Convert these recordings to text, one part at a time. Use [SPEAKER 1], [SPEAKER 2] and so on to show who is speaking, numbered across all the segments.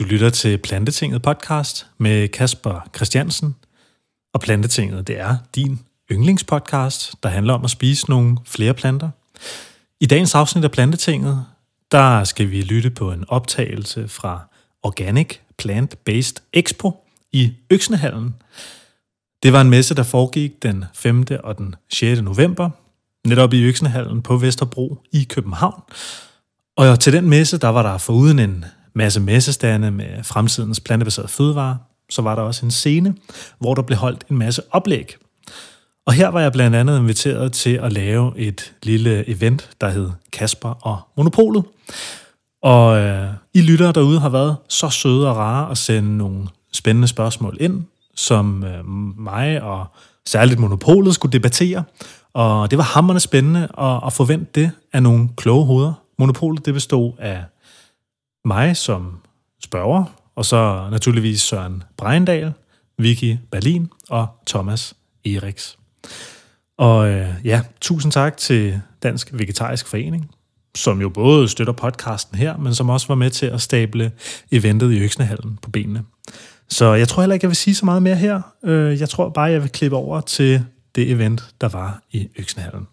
[SPEAKER 1] Du lytter til Plantetinget podcast med Kasper Christiansen. Og Plantetinget, det er din yndlingspodcast, der handler om at spise nogle flere planter. I dagens afsnit af Plantetinget, der skal vi lytte på en optagelse fra Organic Plant Based Expo i Øksnehallen. Det var en messe, der foregik den 5. og den 6. november, netop i Øksnehallen på Vesterbro i København. Og til den messe, der var der foruden en masse messestande med fremtidens plantebaserede fødevarer, så var der også en scene, hvor der blev holdt en masse oplæg. Og her var jeg blandt andet inviteret til at lave et lille event, der hed Kasper og Monopolet. Og øh, I lyttere derude har været så søde og rare at sende nogle spændende spørgsmål ind, som øh, mig og særligt Monopolet skulle debattere. Og det var hammerne spændende at, at forvente det af nogle kloge hoveder. Monopolet det bestod af mig som spørger, og så naturligvis Søren Breindal, Vicky Berlin og Thomas Eriks. Og øh, ja, tusind tak til Dansk Vegetarisk Forening, som jo både støtter podcasten her, men som også var med til at stable eventet i Øksnehallen på benene. Så jeg tror heller ikke, jeg vil sige så meget mere her. Øh, jeg tror bare, jeg vil klippe over til det event, der var i Øksnehallen.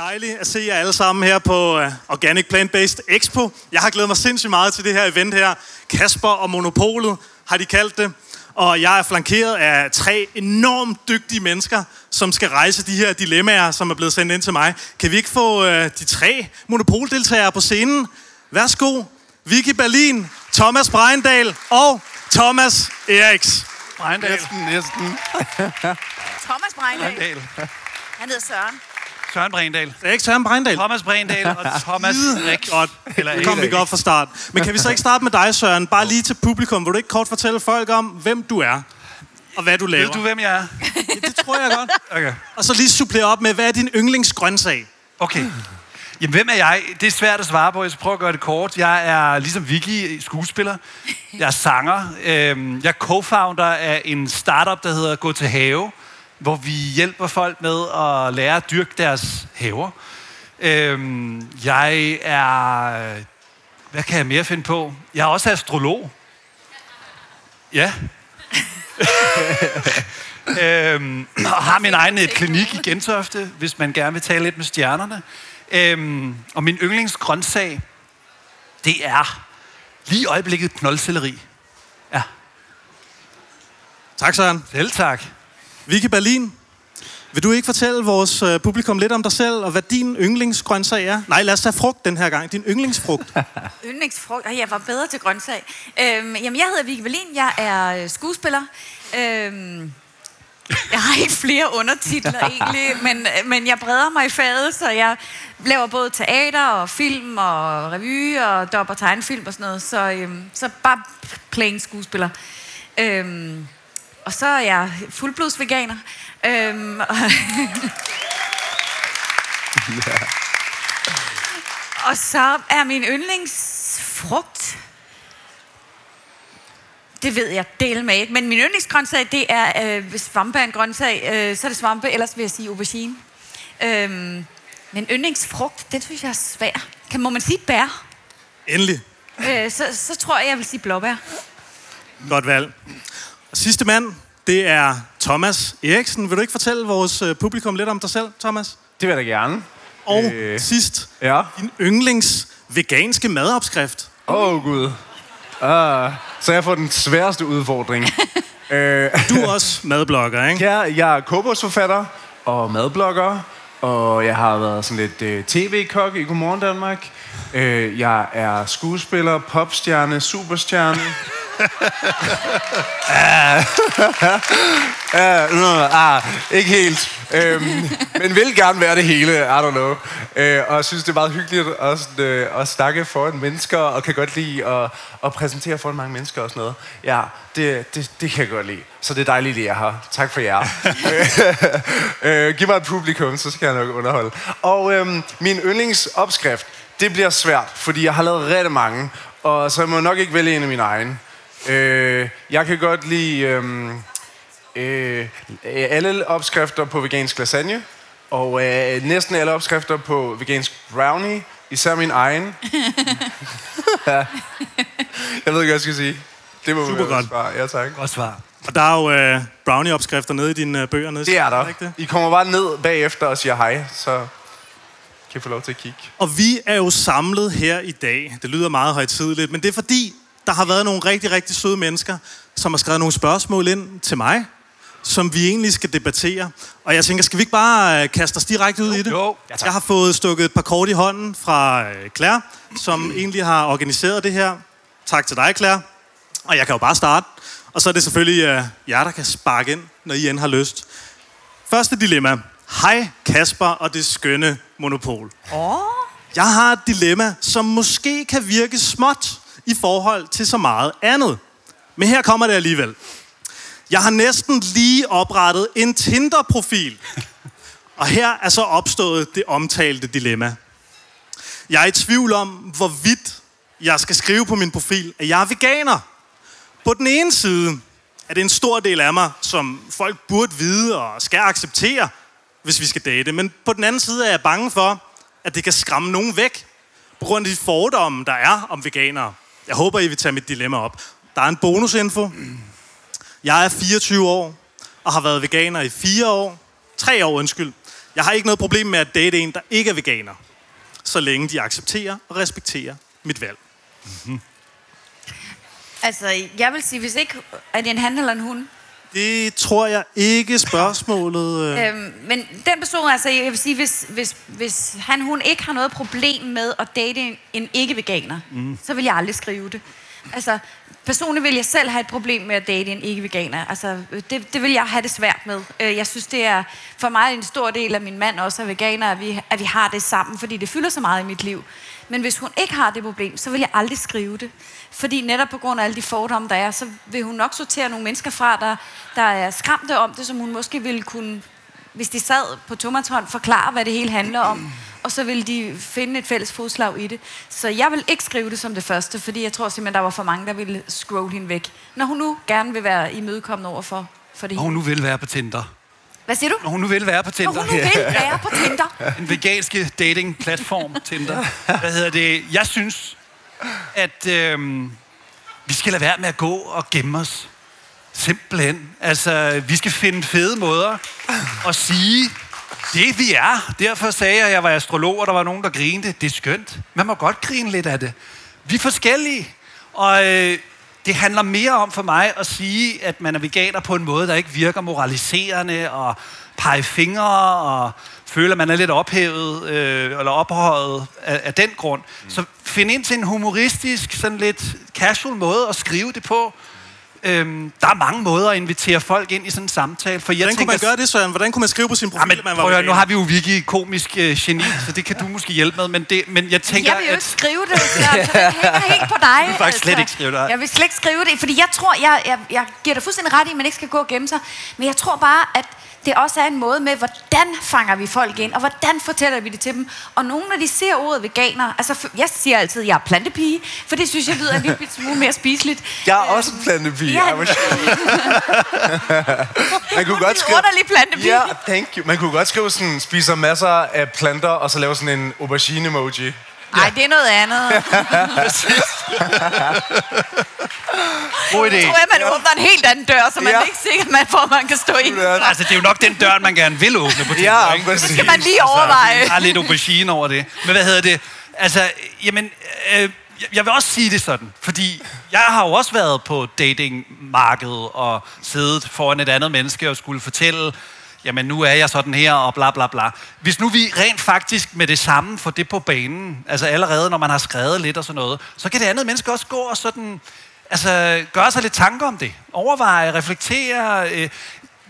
[SPEAKER 1] Dejligt at se jer alle sammen her på uh, Organic Plant Based Expo. Jeg har glædet mig sindssygt meget til det her event her. Kasper og Monopolet har de kaldt det. Og jeg er flankeret af tre enormt dygtige mennesker, som skal rejse de her dilemmaer, som er blevet sendt ind til mig. Kan vi ikke få uh, de tre monopoldeltagere på scenen? Værsgo. Vicky Berlin, Thomas Breindal og Thomas Eriks.
[SPEAKER 2] Breindal. Næsten, næsten.
[SPEAKER 3] Thomas Breindal. Han hedder Søren.
[SPEAKER 2] Søren Breindal.
[SPEAKER 1] Det er ikke Søren Breindal.
[SPEAKER 2] Thomas Breindal og Thomas Rik.
[SPEAKER 1] Godt. Eller nu kommer vi godt fra start. Men kan vi så ikke starte med dig, Søren? Bare lige til publikum. Vil du ikke kort fortælle folk om, hvem du er? Og hvad du laver?
[SPEAKER 2] Ved du, hvem jeg er?
[SPEAKER 1] Ja, det tror jeg godt.
[SPEAKER 2] Okay.
[SPEAKER 1] Og så lige supplere op med, hvad er din yndlingsgrøntsag?
[SPEAKER 2] Okay. Jamen, hvem er jeg? Det er svært at svare på. Jeg skal prøve at gøre det kort. Jeg er ligesom Vicky, skuespiller. Jeg er sanger. Øhm, jeg er co-founder af en startup, der hedder Gå til Have, hvor vi hjælper folk med at lære at dyrke deres haver. Øhm, jeg er... Hvad kan jeg mere finde på? Jeg er også astrolog. Ja. øhm, og har min egen klinik i Gentofte, hvis man gerne vil tale lidt med stjernerne. Øhm, og min yndlingsgrøntsag, det er lige i øjeblikket knoldcelleri. Ja.
[SPEAKER 1] Tak, Søren.
[SPEAKER 2] Selv tak.
[SPEAKER 1] Vicky Berlin, vil du ikke fortælle vores øh, publikum lidt om dig selv, og hvad din yndlingsgrøntsag er? Nej, lad os tage frugt den her gang. Din yndlingsfrugt.
[SPEAKER 3] Yndlingsfrugt? Og jeg var bedre til grøntsag. Øhm, jamen, jeg hedder Vicky Berlin. Jeg er øh, skuespiller. Øhm, jeg har ikke flere undertitler egentlig, men, men jeg breder mig i faget, så jeg laver både teater og film og revy og dopper tegnefilm og sådan noget. Så, øhm, så bare plain skuespiller. Øhm, og så er jeg fuldblodsveganer. Øhm, og, og så er min yndlingsfrugt... Det ved jeg del med ikke. Men min yndlingsgrøntsag, det er, øh, hvis svampe er en grøntsag, øh, så er det svampe, ellers vil jeg sige aubergine. Øhm, men yndlingsfrugt, den synes jeg er svær. Kan, må man sige bær?
[SPEAKER 1] Endelig.
[SPEAKER 3] Øh, så, så tror jeg, jeg vil sige blåbær.
[SPEAKER 1] Godt valg. Og sidste mand, det er Thomas Eriksen. Vil du ikke fortælle vores øh, publikum lidt om dig selv, Thomas?
[SPEAKER 4] Det vil jeg da gerne.
[SPEAKER 1] Og øh, sidst,
[SPEAKER 4] Ja.
[SPEAKER 1] din yndlings veganske madopskrift.
[SPEAKER 4] Åh, oh, Gud. Uh, så jeg får den sværeste udfordring. uh,
[SPEAKER 1] Du er også madblogger, ikke?
[SPEAKER 4] ja, jeg er kobogsforfatter og madblogger, og jeg har været sådan lidt uh, tv-kok i Godmorgen Danmark. Uh, jeg er skuespiller, popstjerne, superstjerne. Uh, uh, ah, ikke helt. Um, men vil gerne være det hele, I don't know. Uh, og jeg synes, det er meget hyggeligt at, sådan, uh, at snakke foran mennesker, og kan godt lide at, at præsentere foran mange mennesker og sådan noget. Ja, det, det, det kan jeg godt lide. Så det er dejligt, at I er her. Tak for jer. uh, giv mig et publikum, så skal jeg nok underholde. Og um, min yndlingsopskrift, det bliver svært, fordi jeg har lavet rigtig mange, og så jeg må nok ikke vælge en af mine egne. Uh, jeg kan godt lide... Um, øh, alle opskrifter på vegansk lasagne, og øh, næsten alle opskrifter på vegansk brownie, især min egen. Jeg ved ikke, hvad jeg skal sige. Det må
[SPEAKER 1] Super godt.
[SPEAKER 4] svar. Ja, tak.
[SPEAKER 2] Godt svar.
[SPEAKER 1] Og der er jo øh, brownie-opskrifter nede i dine øh, bøger. Nede
[SPEAKER 4] Det er der.
[SPEAKER 1] ikke det?
[SPEAKER 4] I kommer bare ned bagefter og siger hej, så kan I få lov til at kigge.
[SPEAKER 1] Og vi er jo samlet her i dag. Det lyder meget højtidligt, men det er fordi, der har været nogle rigtig, rigtig søde mennesker, som har skrevet nogle spørgsmål ind til mig, som vi egentlig skal debattere. Og jeg tænker, skal vi ikke bare øh, kaste os direkte ud i det?
[SPEAKER 2] Jo. Ja, tak.
[SPEAKER 1] jeg har fået stukket et par kort i hånden fra øh, Claire, som egentlig har organiseret det her. Tak til dig, Claire. Og jeg kan jo bare starte. Og så er det selvfølgelig øh, jer, der kan sparke ind, når I end har lyst. Første dilemma. Hej Kasper og det skønne monopol.
[SPEAKER 3] Åh,
[SPEAKER 1] Jeg har et dilemma, som måske kan virke småt i forhold til så meget andet. Men her kommer det alligevel. Jeg har næsten lige oprettet en Tinder-profil. Og her er så opstået det omtalte dilemma. Jeg er i tvivl om, hvorvidt jeg skal skrive på min profil, at jeg er veganer. På den ene side er det en stor del af mig, som folk burde vide og skal acceptere, hvis vi skal date. Men på den anden side er jeg bange for, at det kan skræmme nogen væk, på grund af de fordomme, der er om veganere. Jeg håber, I vil tage mit dilemma op. Der er en bonusinfo. Jeg er 24 år og har været veganer i 4 år. 3 år, undskyld. Jeg har ikke noget problem med at date en, der ikke er veganer. Så længe de accepterer og respekterer mit valg.
[SPEAKER 3] altså, jeg vil sige, hvis ikke... Er det en han eller en hun?
[SPEAKER 1] Det tror jeg ikke spørgsmålet... Øh.
[SPEAKER 3] Øhm, men den person, altså, jeg vil sige, hvis, hvis, hvis han, hun ikke har noget problem med at date en, en ikke-veganer, mm. så vil jeg aldrig skrive det. Altså, personligt vil jeg selv have et problem med at date en ikke-veganer. Altså, det, det vil jeg have det svært med. Øh, Jeg synes, det er for mig en stor del af min mand også er veganer, at vi, at vi har det sammen, fordi det fylder så meget i mit liv. Men hvis hun ikke har det problem, så vil jeg aldrig skrive det. Fordi netop på grund af alle de fordomme, der er, så vil hun nok sortere nogle mennesker fra, der, der er skræmte om det, som hun måske ville kunne, hvis de sad på tommertånd, forklare, hvad det hele handler om. Og så ville de finde et fælles fodslag i det. Så jeg vil ikke skrive det som det første, fordi jeg tror simpelthen, der var for mange, der ville scrolle hende væk. Når hun nu gerne vil være imødekommende over for, for det
[SPEAKER 2] Og hun nu vil være på Tinder.
[SPEAKER 3] Hvad siger du?
[SPEAKER 2] Når hun nu vil være på
[SPEAKER 3] Når
[SPEAKER 2] Tinder.
[SPEAKER 3] hun nu vil være på Tinder.
[SPEAKER 2] En veganske dating-platform, Tinder. Hvad hedder det? Jeg synes, at øhm, vi skal lade være med at gå og gemme os. Simpelthen. Altså, vi skal finde fede måder at sige, det vi er. Derfor sagde jeg, at jeg var astrolog, og der var nogen, der grinede. Det er skønt. Man må godt grine lidt af det. Vi er forskellige. Og øh, det handler mere om for mig at sige, at man er veganer på en måde, der ikke virker moraliserende og pege fingre og føler, at man er lidt ophævet øh, eller ophøjet af, af den grund. Så find ind til en humoristisk, sådan lidt casual måde at skrive det på. Øhm, der er mange måder at invitere folk ind i sådan en samtale. For jeg
[SPEAKER 1] Hvordan kunne
[SPEAKER 2] tænker,
[SPEAKER 1] man gøre det, Søren? Hvordan kunne man skrive på sin
[SPEAKER 2] Ja,
[SPEAKER 1] profil,
[SPEAKER 2] men,
[SPEAKER 1] at man var
[SPEAKER 2] prøv nu har vi jo Vicky komisk øh, geni, så det kan du måske hjælpe med. Men, det, men jeg tænker,
[SPEAKER 3] Jeg vil jo ikke
[SPEAKER 2] at...
[SPEAKER 3] skrive det, så, det hænger helt på dig. altså.
[SPEAKER 2] vil faktisk slet ikke skrive det.
[SPEAKER 3] Jeg vil slet ikke skrive det, fordi jeg tror, jeg, jeg, jeg giver dig fuldstændig ret i, at man ikke skal gå og gemme sig. Men jeg tror bare, at det også er en måde med, hvordan fanger vi folk ind, og hvordan fortæller vi det til dem. Og nogle, når de ser ordet veganer, altså jeg siger altid, at jeg er plantepige, for det synes jeg lyder en lille smule mere spiseligt.
[SPEAKER 4] Jeg er også en plantepige.
[SPEAKER 3] Ja.
[SPEAKER 4] Man kunne godt skrive...
[SPEAKER 3] underlig plantepige.
[SPEAKER 4] Ja, thank you. Man kunne godt skrive sådan, spiser masser af planter, og så lave sådan en aubergine-emoji.
[SPEAKER 3] Nej, det er noget andet.
[SPEAKER 2] God idé.
[SPEAKER 3] Jeg tror, at man åbner en helt anden dør, så man
[SPEAKER 4] Ja.
[SPEAKER 3] er ikke sikker, man får, man kan stå ind.
[SPEAKER 2] Altså, det er jo nok den dør, man gerne vil åbne på Tinder,
[SPEAKER 4] Ja,
[SPEAKER 2] ikke?
[SPEAKER 3] Det skal man lige overveje.
[SPEAKER 2] Der er lidt aubergine over det. Men hvad hedder det? Altså, jamen, øh, jeg- jeg vil også sige det sådan, fordi jeg har jo også været på datingmarkedet og siddet foran et andet menneske og skulle fortælle, jamen nu er jeg sådan her og bla bla bla. Hvis nu vi rent faktisk med det samme får det på banen, altså allerede når man har skrevet lidt og sådan noget, så kan det andet menneske også gå og sådan, altså gøre sig lidt tanker om det. Overveje, reflektere. Øh,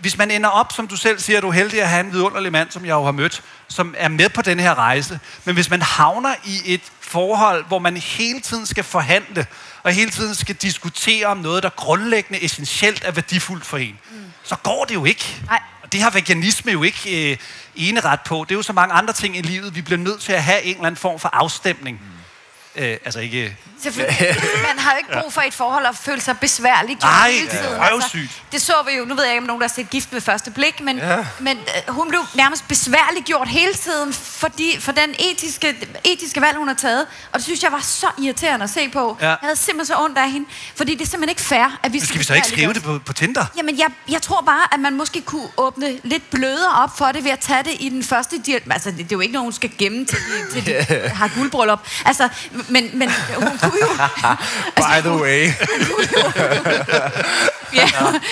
[SPEAKER 2] hvis man ender op, som du selv siger, du er heldig at have en vidunderlig mand, som jeg jo har mødt, som er med på den her rejse. Men hvis man havner i et forhold, hvor man hele tiden skal forhandle, og hele tiden skal diskutere om noget, der grundlæggende essentielt er værdifuldt for en, mm. så går det jo ikke.
[SPEAKER 3] Nej.
[SPEAKER 2] Og det har veganisme jo ikke øh, eneret på. Det er jo så mange andre ting i livet, vi bliver nødt til at have en eller anden form for afstemning. Mm. Øh, altså ikke...
[SPEAKER 3] Selvfølgelig. Man har jo ikke brug for et forhold at føle sig besværligt
[SPEAKER 2] Nej,
[SPEAKER 3] hele
[SPEAKER 2] det er
[SPEAKER 3] tiden. Altså, det så vi jo, nu ved jeg ikke, om nogen der har set gift ved første blik, men, ja. men øh, hun blev nærmest besværligt gjort hele tiden fordi, for den etiske, etiske valg, hun har taget. Og det synes jeg var så irriterende at se på.
[SPEAKER 2] Ja.
[SPEAKER 3] Jeg havde simpelthen så ondt af hende, fordi det er simpelthen ikke fair, at vi
[SPEAKER 2] Men skal vi så ikke skrive det på, på Tinder?
[SPEAKER 3] Jamen, jeg, jeg tror bare, at man måske kunne åbne lidt blødere op for det ved at tage det i den første dialog. Altså, det, det er jo ikke nogen, hun skal gemme til til de har guldbryllup. Altså, men, men hun kunne jo... altså,
[SPEAKER 4] By the way.
[SPEAKER 3] ja,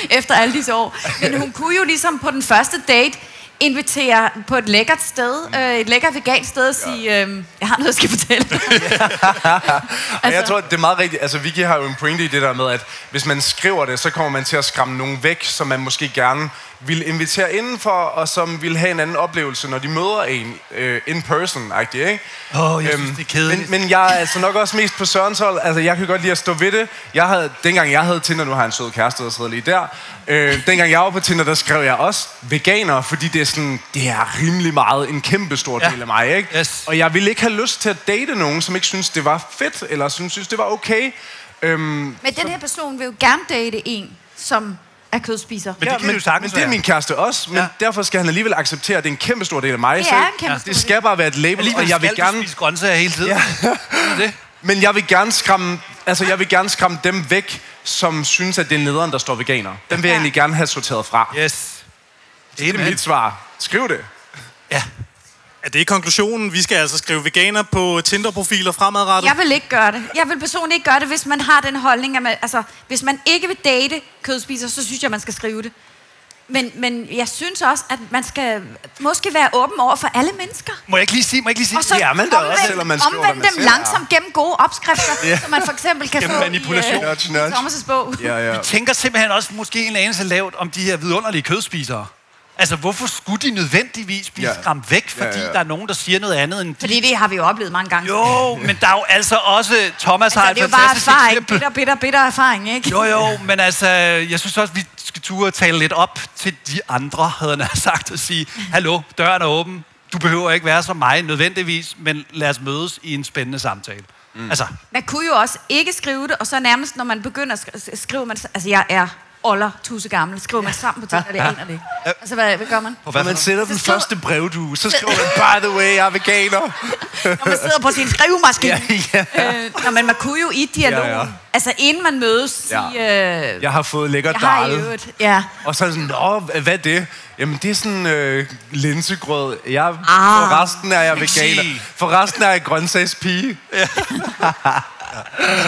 [SPEAKER 3] efter alle disse år. Men hun kunne jo ligesom på den første date invitere på et lækkert sted, øh, et lækkert vegansk sted og sige, øh, jeg har noget, jeg skal fortælle.
[SPEAKER 4] Og jeg tror, det er meget rigtigt. Altså, Vicky har jo en pointe i det der med, at hvis man skriver det, så kommer man til at skræmme nogen væk, som man måske gerne vil invitere indenfor, og som vil have en anden oplevelse, når de møder en øh, in person ikke?
[SPEAKER 2] Åh, jeg synes, det er kedeligt.
[SPEAKER 4] Men, men jeg er altså nok også mest på Sørens hold. Altså, jeg kan godt lide at stå ved det. Jeg havde, dengang jeg havde Tinder, nu har jeg en sød kæreste, der sidder lige der. Øh, dengang jeg var på Tinder, der skrev jeg også veganer, fordi det er sådan, det er rimelig meget en kæmpe stor
[SPEAKER 2] Ja.
[SPEAKER 4] del af mig, ikke?
[SPEAKER 2] Yes.
[SPEAKER 4] Og jeg ville ikke have lyst til at date nogen, som ikke synes, det var fedt, eller som synes, det var okay. Øhm,
[SPEAKER 3] Men den her person vil jo gerne date en, som er kødspiser.
[SPEAKER 2] Men det kan
[SPEAKER 4] men,
[SPEAKER 2] jo sagtens
[SPEAKER 4] men det er min kæreste også, men
[SPEAKER 2] Ja.
[SPEAKER 4] ja. derfor skal han alligevel acceptere, at det er en kæmpe stor del af mig.
[SPEAKER 3] Det
[SPEAKER 4] så
[SPEAKER 3] er en kæmpe stor
[SPEAKER 4] det skal bare være et label,
[SPEAKER 2] Alligevel
[SPEAKER 4] og jeg vil gerne...
[SPEAKER 2] spise grøntsager hele tiden. Ja. det.
[SPEAKER 4] Men jeg vil gerne skræmme, altså jeg vil gerne skræmme dem væk, som synes, at det er nederen, der står veganer. Dem vil jeg
[SPEAKER 3] Ja.
[SPEAKER 4] egentlig gerne have sorteret fra.
[SPEAKER 2] Yes.
[SPEAKER 4] Det er mit svar. Skriv det.
[SPEAKER 2] Ja.
[SPEAKER 1] Er det konklusionen? Vi skal altså skrive veganer på Tinder-profiler fremadrettet?
[SPEAKER 3] Jeg vil ikke gøre det. Jeg vil personligt ikke gøre det, hvis man har den holdning, at man, altså, hvis man ikke vil date kødspiser, så synes jeg, man skal skrive det. Men, men jeg synes også, at man skal måske være åben over for alle mennesker.
[SPEAKER 2] Må jeg ikke lige sige, må jeg ikke lige sige?
[SPEAKER 3] Og så
[SPEAKER 4] Ja, men da også, selvom man skriver,
[SPEAKER 3] omvend
[SPEAKER 4] man
[SPEAKER 3] dem
[SPEAKER 4] selv er.
[SPEAKER 3] langsomt gennem gode opskrifter, ja. så man for eksempel kan
[SPEAKER 2] Gennem
[SPEAKER 3] få
[SPEAKER 2] manipulation.
[SPEAKER 3] i, uh. Thomas' bog.
[SPEAKER 4] Ja, ja.
[SPEAKER 2] Jeg tænker simpelthen også måske en anelse lavt om de her vidunderlige kødspisere. Altså, hvorfor skulle de nødvendigvis blive
[SPEAKER 4] Ja.
[SPEAKER 2] skræmt væk, fordi
[SPEAKER 4] Ja, ja.
[SPEAKER 2] der er nogen, der siger noget andet end de?
[SPEAKER 3] Fordi det har vi jo oplevet mange gange.
[SPEAKER 2] Jo, men der er jo altså også... Thomas har
[SPEAKER 3] altså,
[SPEAKER 2] et
[SPEAKER 3] det er jo bare
[SPEAKER 2] fantastisk
[SPEAKER 3] erfaring.
[SPEAKER 2] eksempel.
[SPEAKER 3] Bitter, bitter, bitter erfaring, ikke?
[SPEAKER 2] Jo, jo, men altså, jeg synes også, vi skal turde tale lidt op til de andre, havde han sagt, og sige, hallo, døren er åben, du behøver ikke være som mig nødvendigvis, men lad os mødes i en spændende samtale. Mm. Altså,
[SPEAKER 3] Man kunne jo også ikke skrive det, og så nærmest, når man begynder at sk- skrive, man, altså jeg er Oller, tusse gammel, skriver man sammen på ting, og det aner det ikke. Altså, hvad, hvad gør man?
[SPEAKER 4] Når
[SPEAKER 2] hvad
[SPEAKER 4] man sætter den
[SPEAKER 3] skriver-
[SPEAKER 4] første brevdue, så skriver man, by the way, jeg er veganer.
[SPEAKER 3] Når man sidder på sin skrivemaskine.
[SPEAKER 4] Ja,
[SPEAKER 3] Øh, når man, man kunne jo i dialogen,
[SPEAKER 4] Ja, ja.
[SPEAKER 3] altså inden man mødes, sige, øh,
[SPEAKER 4] Jeg har fået lækker dal.
[SPEAKER 3] ja.
[SPEAKER 4] Og så er sådan, Nå, hvad er det? Jamen, det er sådan øh, linsegrød. Jeg,
[SPEAKER 3] Ah.
[SPEAKER 4] for resten er jeg veganer. For resten er jeg grøntsagspige.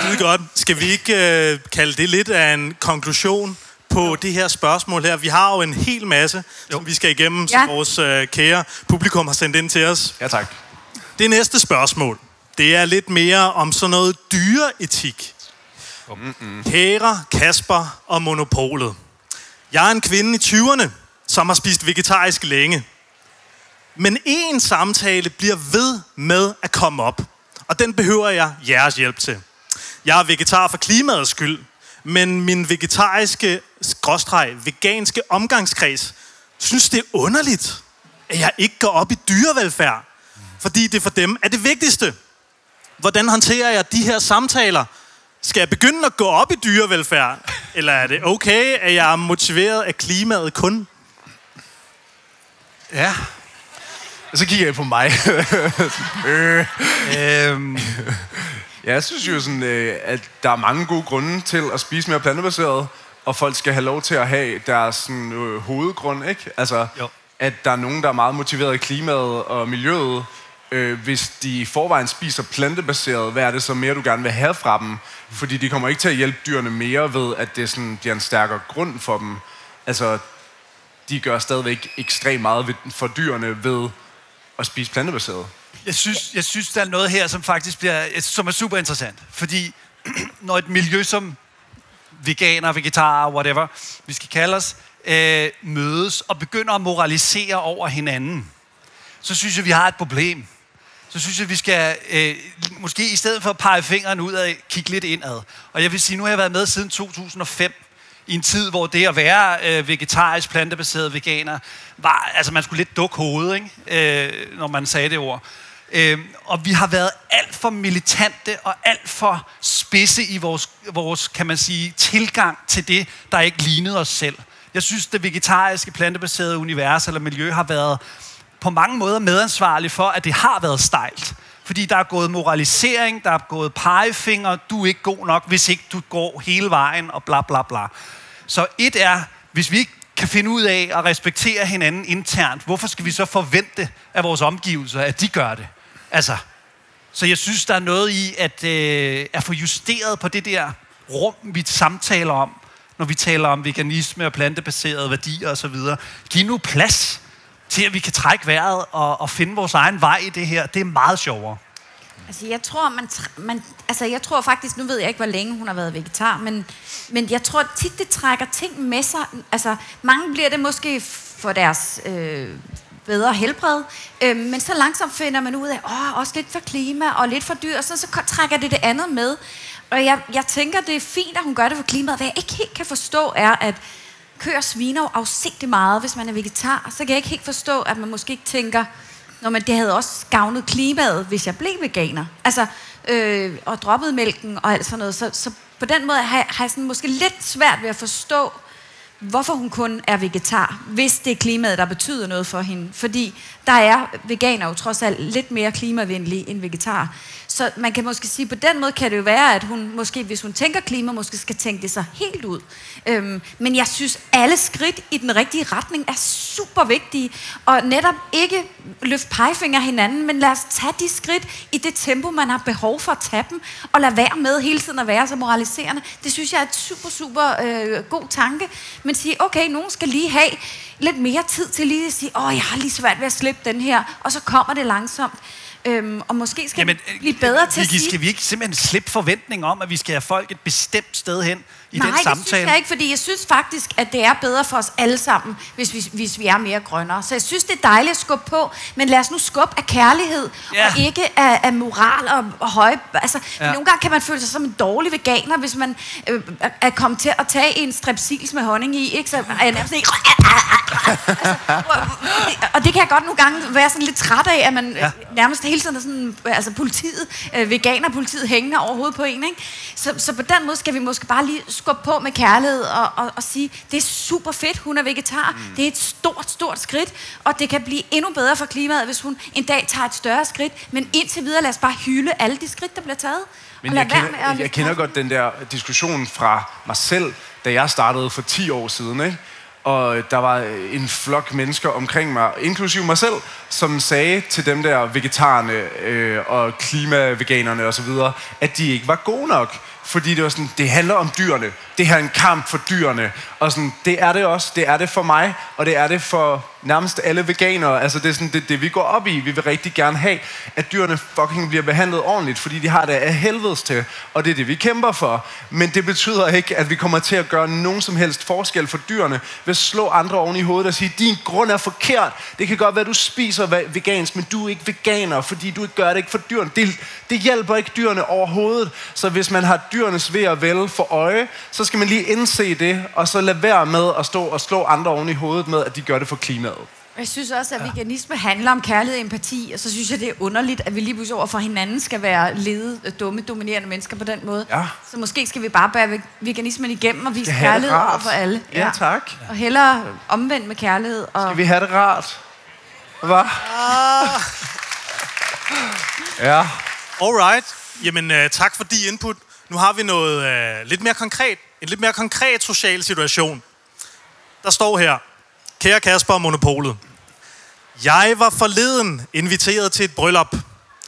[SPEAKER 1] Skide godt. Skal vi ikke øh, kalde det lidt af en konklusion på det her spørgsmål her? Vi har jo en hel masse, jo. som vi skal igennem, som
[SPEAKER 3] Ja.
[SPEAKER 1] vores øh, kære publikum har sendt ind til os.
[SPEAKER 4] Ja, tak.
[SPEAKER 1] Det næste spørgsmål, det er lidt mere om sådan noget dyreetik. Kære, Kasper og Monopolet. Jeg er en kvinde i 20'erne, som har spist vegetarisk længe. Men en samtale bliver ved med at komme op. Og den behøver jeg jeres hjælp til. Jeg er vegetar for klimaets skyld, men min vegetariske, skråstreg, veganske omgangskreds synes, det er underligt, at jeg ikke går op i dyrevelfærd. Fordi det for dem er det vigtigste. Hvordan håndterer jeg de her samtaler? Skal jeg begynde at gå op i dyrevelfærd? Eller er det okay, at jeg er motiveret af klimaet kun?
[SPEAKER 2] Ja.
[SPEAKER 4] Og så kigger jeg på mig. øh.
[SPEAKER 2] Øhm,
[SPEAKER 4] Ja, jeg synes jo sådan, øh, at der er mange gode grunde til at spise mere plantebaseret, og folk skal have lov til at have deres sådan, øh, hovedgrund, ikke? Altså,
[SPEAKER 2] Jo.
[SPEAKER 4] at der er nogen, der er meget motiveret af klimaet og miljøet. Øh, hvis de i forvejen spiser plantebaseret, hvad er det så mere, du gerne vil have fra dem? Fordi de kommer ikke til at hjælpe dyrene mere ved, at det sådan bliver en stærkere grund for dem. Altså, de gør stadigvæk ekstremt meget ved- for dyrene ved at spise plantebaseret.
[SPEAKER 2] jeg, synes, jeg synes, der er noget her, som faktisk bliver, som er super interessant. Fordi når et miljø som veganer, vegetarer, whatever, vi skal kalde os, øh, mødes og begynder at moralisere over hinanden, så synes jeg, vi har et problem. Så synes jeg, vi skal øh, måske i stedet for at pege fingeren ud og kigge lidt indad. Og jeg vil sige, nu har jeg været med siden 2005, i en tid, hvor det at være øh, vegetarisk, plantebaseret veganer, var, altså man skulle lidt dukke hovedet, ikke? Øh, når man sagde det ord. Øh, og vi har været alt for militante og alt for spidse i vores, vores, kan man sige, tilgang til det, der ikke lignede os selv. Jeg synes, det vegetariske, plantebaserede univers eller miljø har været på mange måder medansvarlig for, at det har været stejlt. Fordi der er gået moralisering, der er gået pegefinger, du er ikke god nok, hvis ikke du går hele vejen, og bla bla bla. Så et er, hvis vi ikke kan finde ud af at respektere hinanden internt, hvorfor skal vi så forvente af vores omgivelser, at de gør det? Altså, så jeg synes, der er noget i at, øh, at få justeret på det der rum, vi samtaler om, når vi taler om veganisme og plantebaserede værdier osv. Giv nu plads til, at vi kan trække vejret og, og finde vores egen vej i det her. Det er meget sjovere.
[SPEAKER 3] Altså, jeg tror, man, man, altså, jeg tror faktisk, nu ved jeg ikke, hvor længe hun har været vegetar, men, men jeg tror tit, det trækker ting med sig. Altså, mange bliver det måske for deres øh, bedre helbred, øh, men så langsomt finder man ud af, åh, også lidt for klima og lidt for dyr, og så, så trækker det det andet med. Og jeg, jeg tænker, det er fint, at hun gør det for klimaet. Hvad jeg ikke helt kan forstå, er, at køer sviner jo afsigtigt meget, hvis man er vegetar. Så kan jeg ikke helt forstå, at man måske ikke tænker, når man det havde også gavnet klimaet, hvis jeg blev veganer. Altså, øh, og droppede mælken og alt sådan noget. Så, så på den måde har, har jeg sådan måske lidt svært ved at forstå, hvorfor hun kun er vegetar, hvis det er klimaet, der betyder noget for hende. Fordi der er veganer jo trods alt lidt mere klimavenlige end vegetar. Så man kan måske sige, på den måde kan det jo være, at hun måske, hvis hun tænker klima, måske skal tænke det sig helt ud. Øhm, men jeg synes, alle skridt i den rigtige retning er super vigtige. Og netop ikke løfte pegefinger hinanden, men lad os tage de skridt i det tempo, man har behov for at tage dem, og lad være med hele tiden at være så moraliserende. Det synes jeg er et super, super øh, god tanke. Men sige, okay, nogen skal lige have lidt mere tid til lige at sige, åh, jeg har lige svært ved at slippe den her, og så kommer det langsomt. Øhm, og måske skal Jamen, vi blive bedre til
[SPEAKER 2] at sige... Skal vi ikke simpelthen slippe forventning om, at vi skal have folk et bestemt sted hen i
[SPEAKER 3] Nej,
[SPEAKER 2] den samtale?
[SPEAKER 3] Nej, det synes jeg ikke, fordi jeg synes faktisk, at det er bedre for os alle sammen, hvis vi, hvis vi er mere grønnere. Så jeg synes, det er dejligt at skubbe på, men lad os nu skubbe af kærlighed, ja. og ikke af, af moral og, og høje... Altså, ja. nogle gange kan man føle sig som en dårlig veganer, hvis man øh, er kommet til at tage en strepsils med honning i, ikke? Så er jeg nærmest ikke... altså, og, det kan jeg godt nogle gange være sådan lidt træt af, at man ja. nærmest hele tiden er sådan... Altså politiet, øh, veganerpolitiet hængende overhovedet på en, ikke? Så, så på den måde skal vi måske bare lige skubbe på med kærlighed og, og, og sige, det er super fedt, hun er vegetar. Mm. Det er et stort, stort skridt, og det kan blive endnu bedre for klimaet, hvis hun en dag tager et større skridt. Men indtil videre, lad os bare hylde alle de skridt, der bliver taget.
[SPEAKER 4] Men jeg kender, jeg, jeg kender godt den der diskussion fra mig selv, da jeg startede for 10 år siden, ikke? og der var en flok mennesker omkring mig, inklusive mig selv, som sagde til dem der vegetarerne øh, og klimaveganerne osv., at de ikke var gode nok fordi det var sådan, det handler om dyrene. Det her er en kamp for dyrene. Og sådan, det er det også. Det er det for mig, og det er det for nærmest alle veganere. Altså det er sådan, det, det vi går op i. Vi vil rigtig gerne have, at dyrene fucking bliver behandlet ordentligt, fordi de har det af helvedes til. Og det er det, vi kæmper for. Men det betyder ikke, at vi kommer til at gøre nogen som helst forskel for dyrene, ved at slå andre oven i hovedet og sige, din grund er forkert. Det kan godt være, at du spiser vegansk, men du er ikke veganer, fordi du ikke gør det ikke for dyrene. Det, det hjælper ikke dyrene overhovedet. Så hvis man har dyrenes ved og vel for øje, så skal man lige indse det, og så lade være med at stå og slå andre oven i hovedet med, at de gør det for klimaet.
[SPEAKER 3] Jeg synes også, at veganisme handler om kærlighed og empati, og så synes jeg, det er underligt, at vi lige pludselig over for hinanden skal være lede, øh, dumme, dominerende mennesker på den måde. Ja. Så måske skal vi bare bære veganismen igennem og vise kærlighed over for alle.
[SPEAKER 4] Ja, ja, tak.
[SPEAKER 3] Og hellere omvendt med kærlighed. Og...
[SPEAKER 4] Skal vi have det rart? Hvad? Ah.
[SPEAKER 1] ja. Alright. Jamen, uh, tak for de input. Nu har vi noget uh, lidt mere konkret. En lidt mere konkret social situation. Der står her. Kære Kasper og Monopolet. Jeg var forleden inviteret til et bryllup,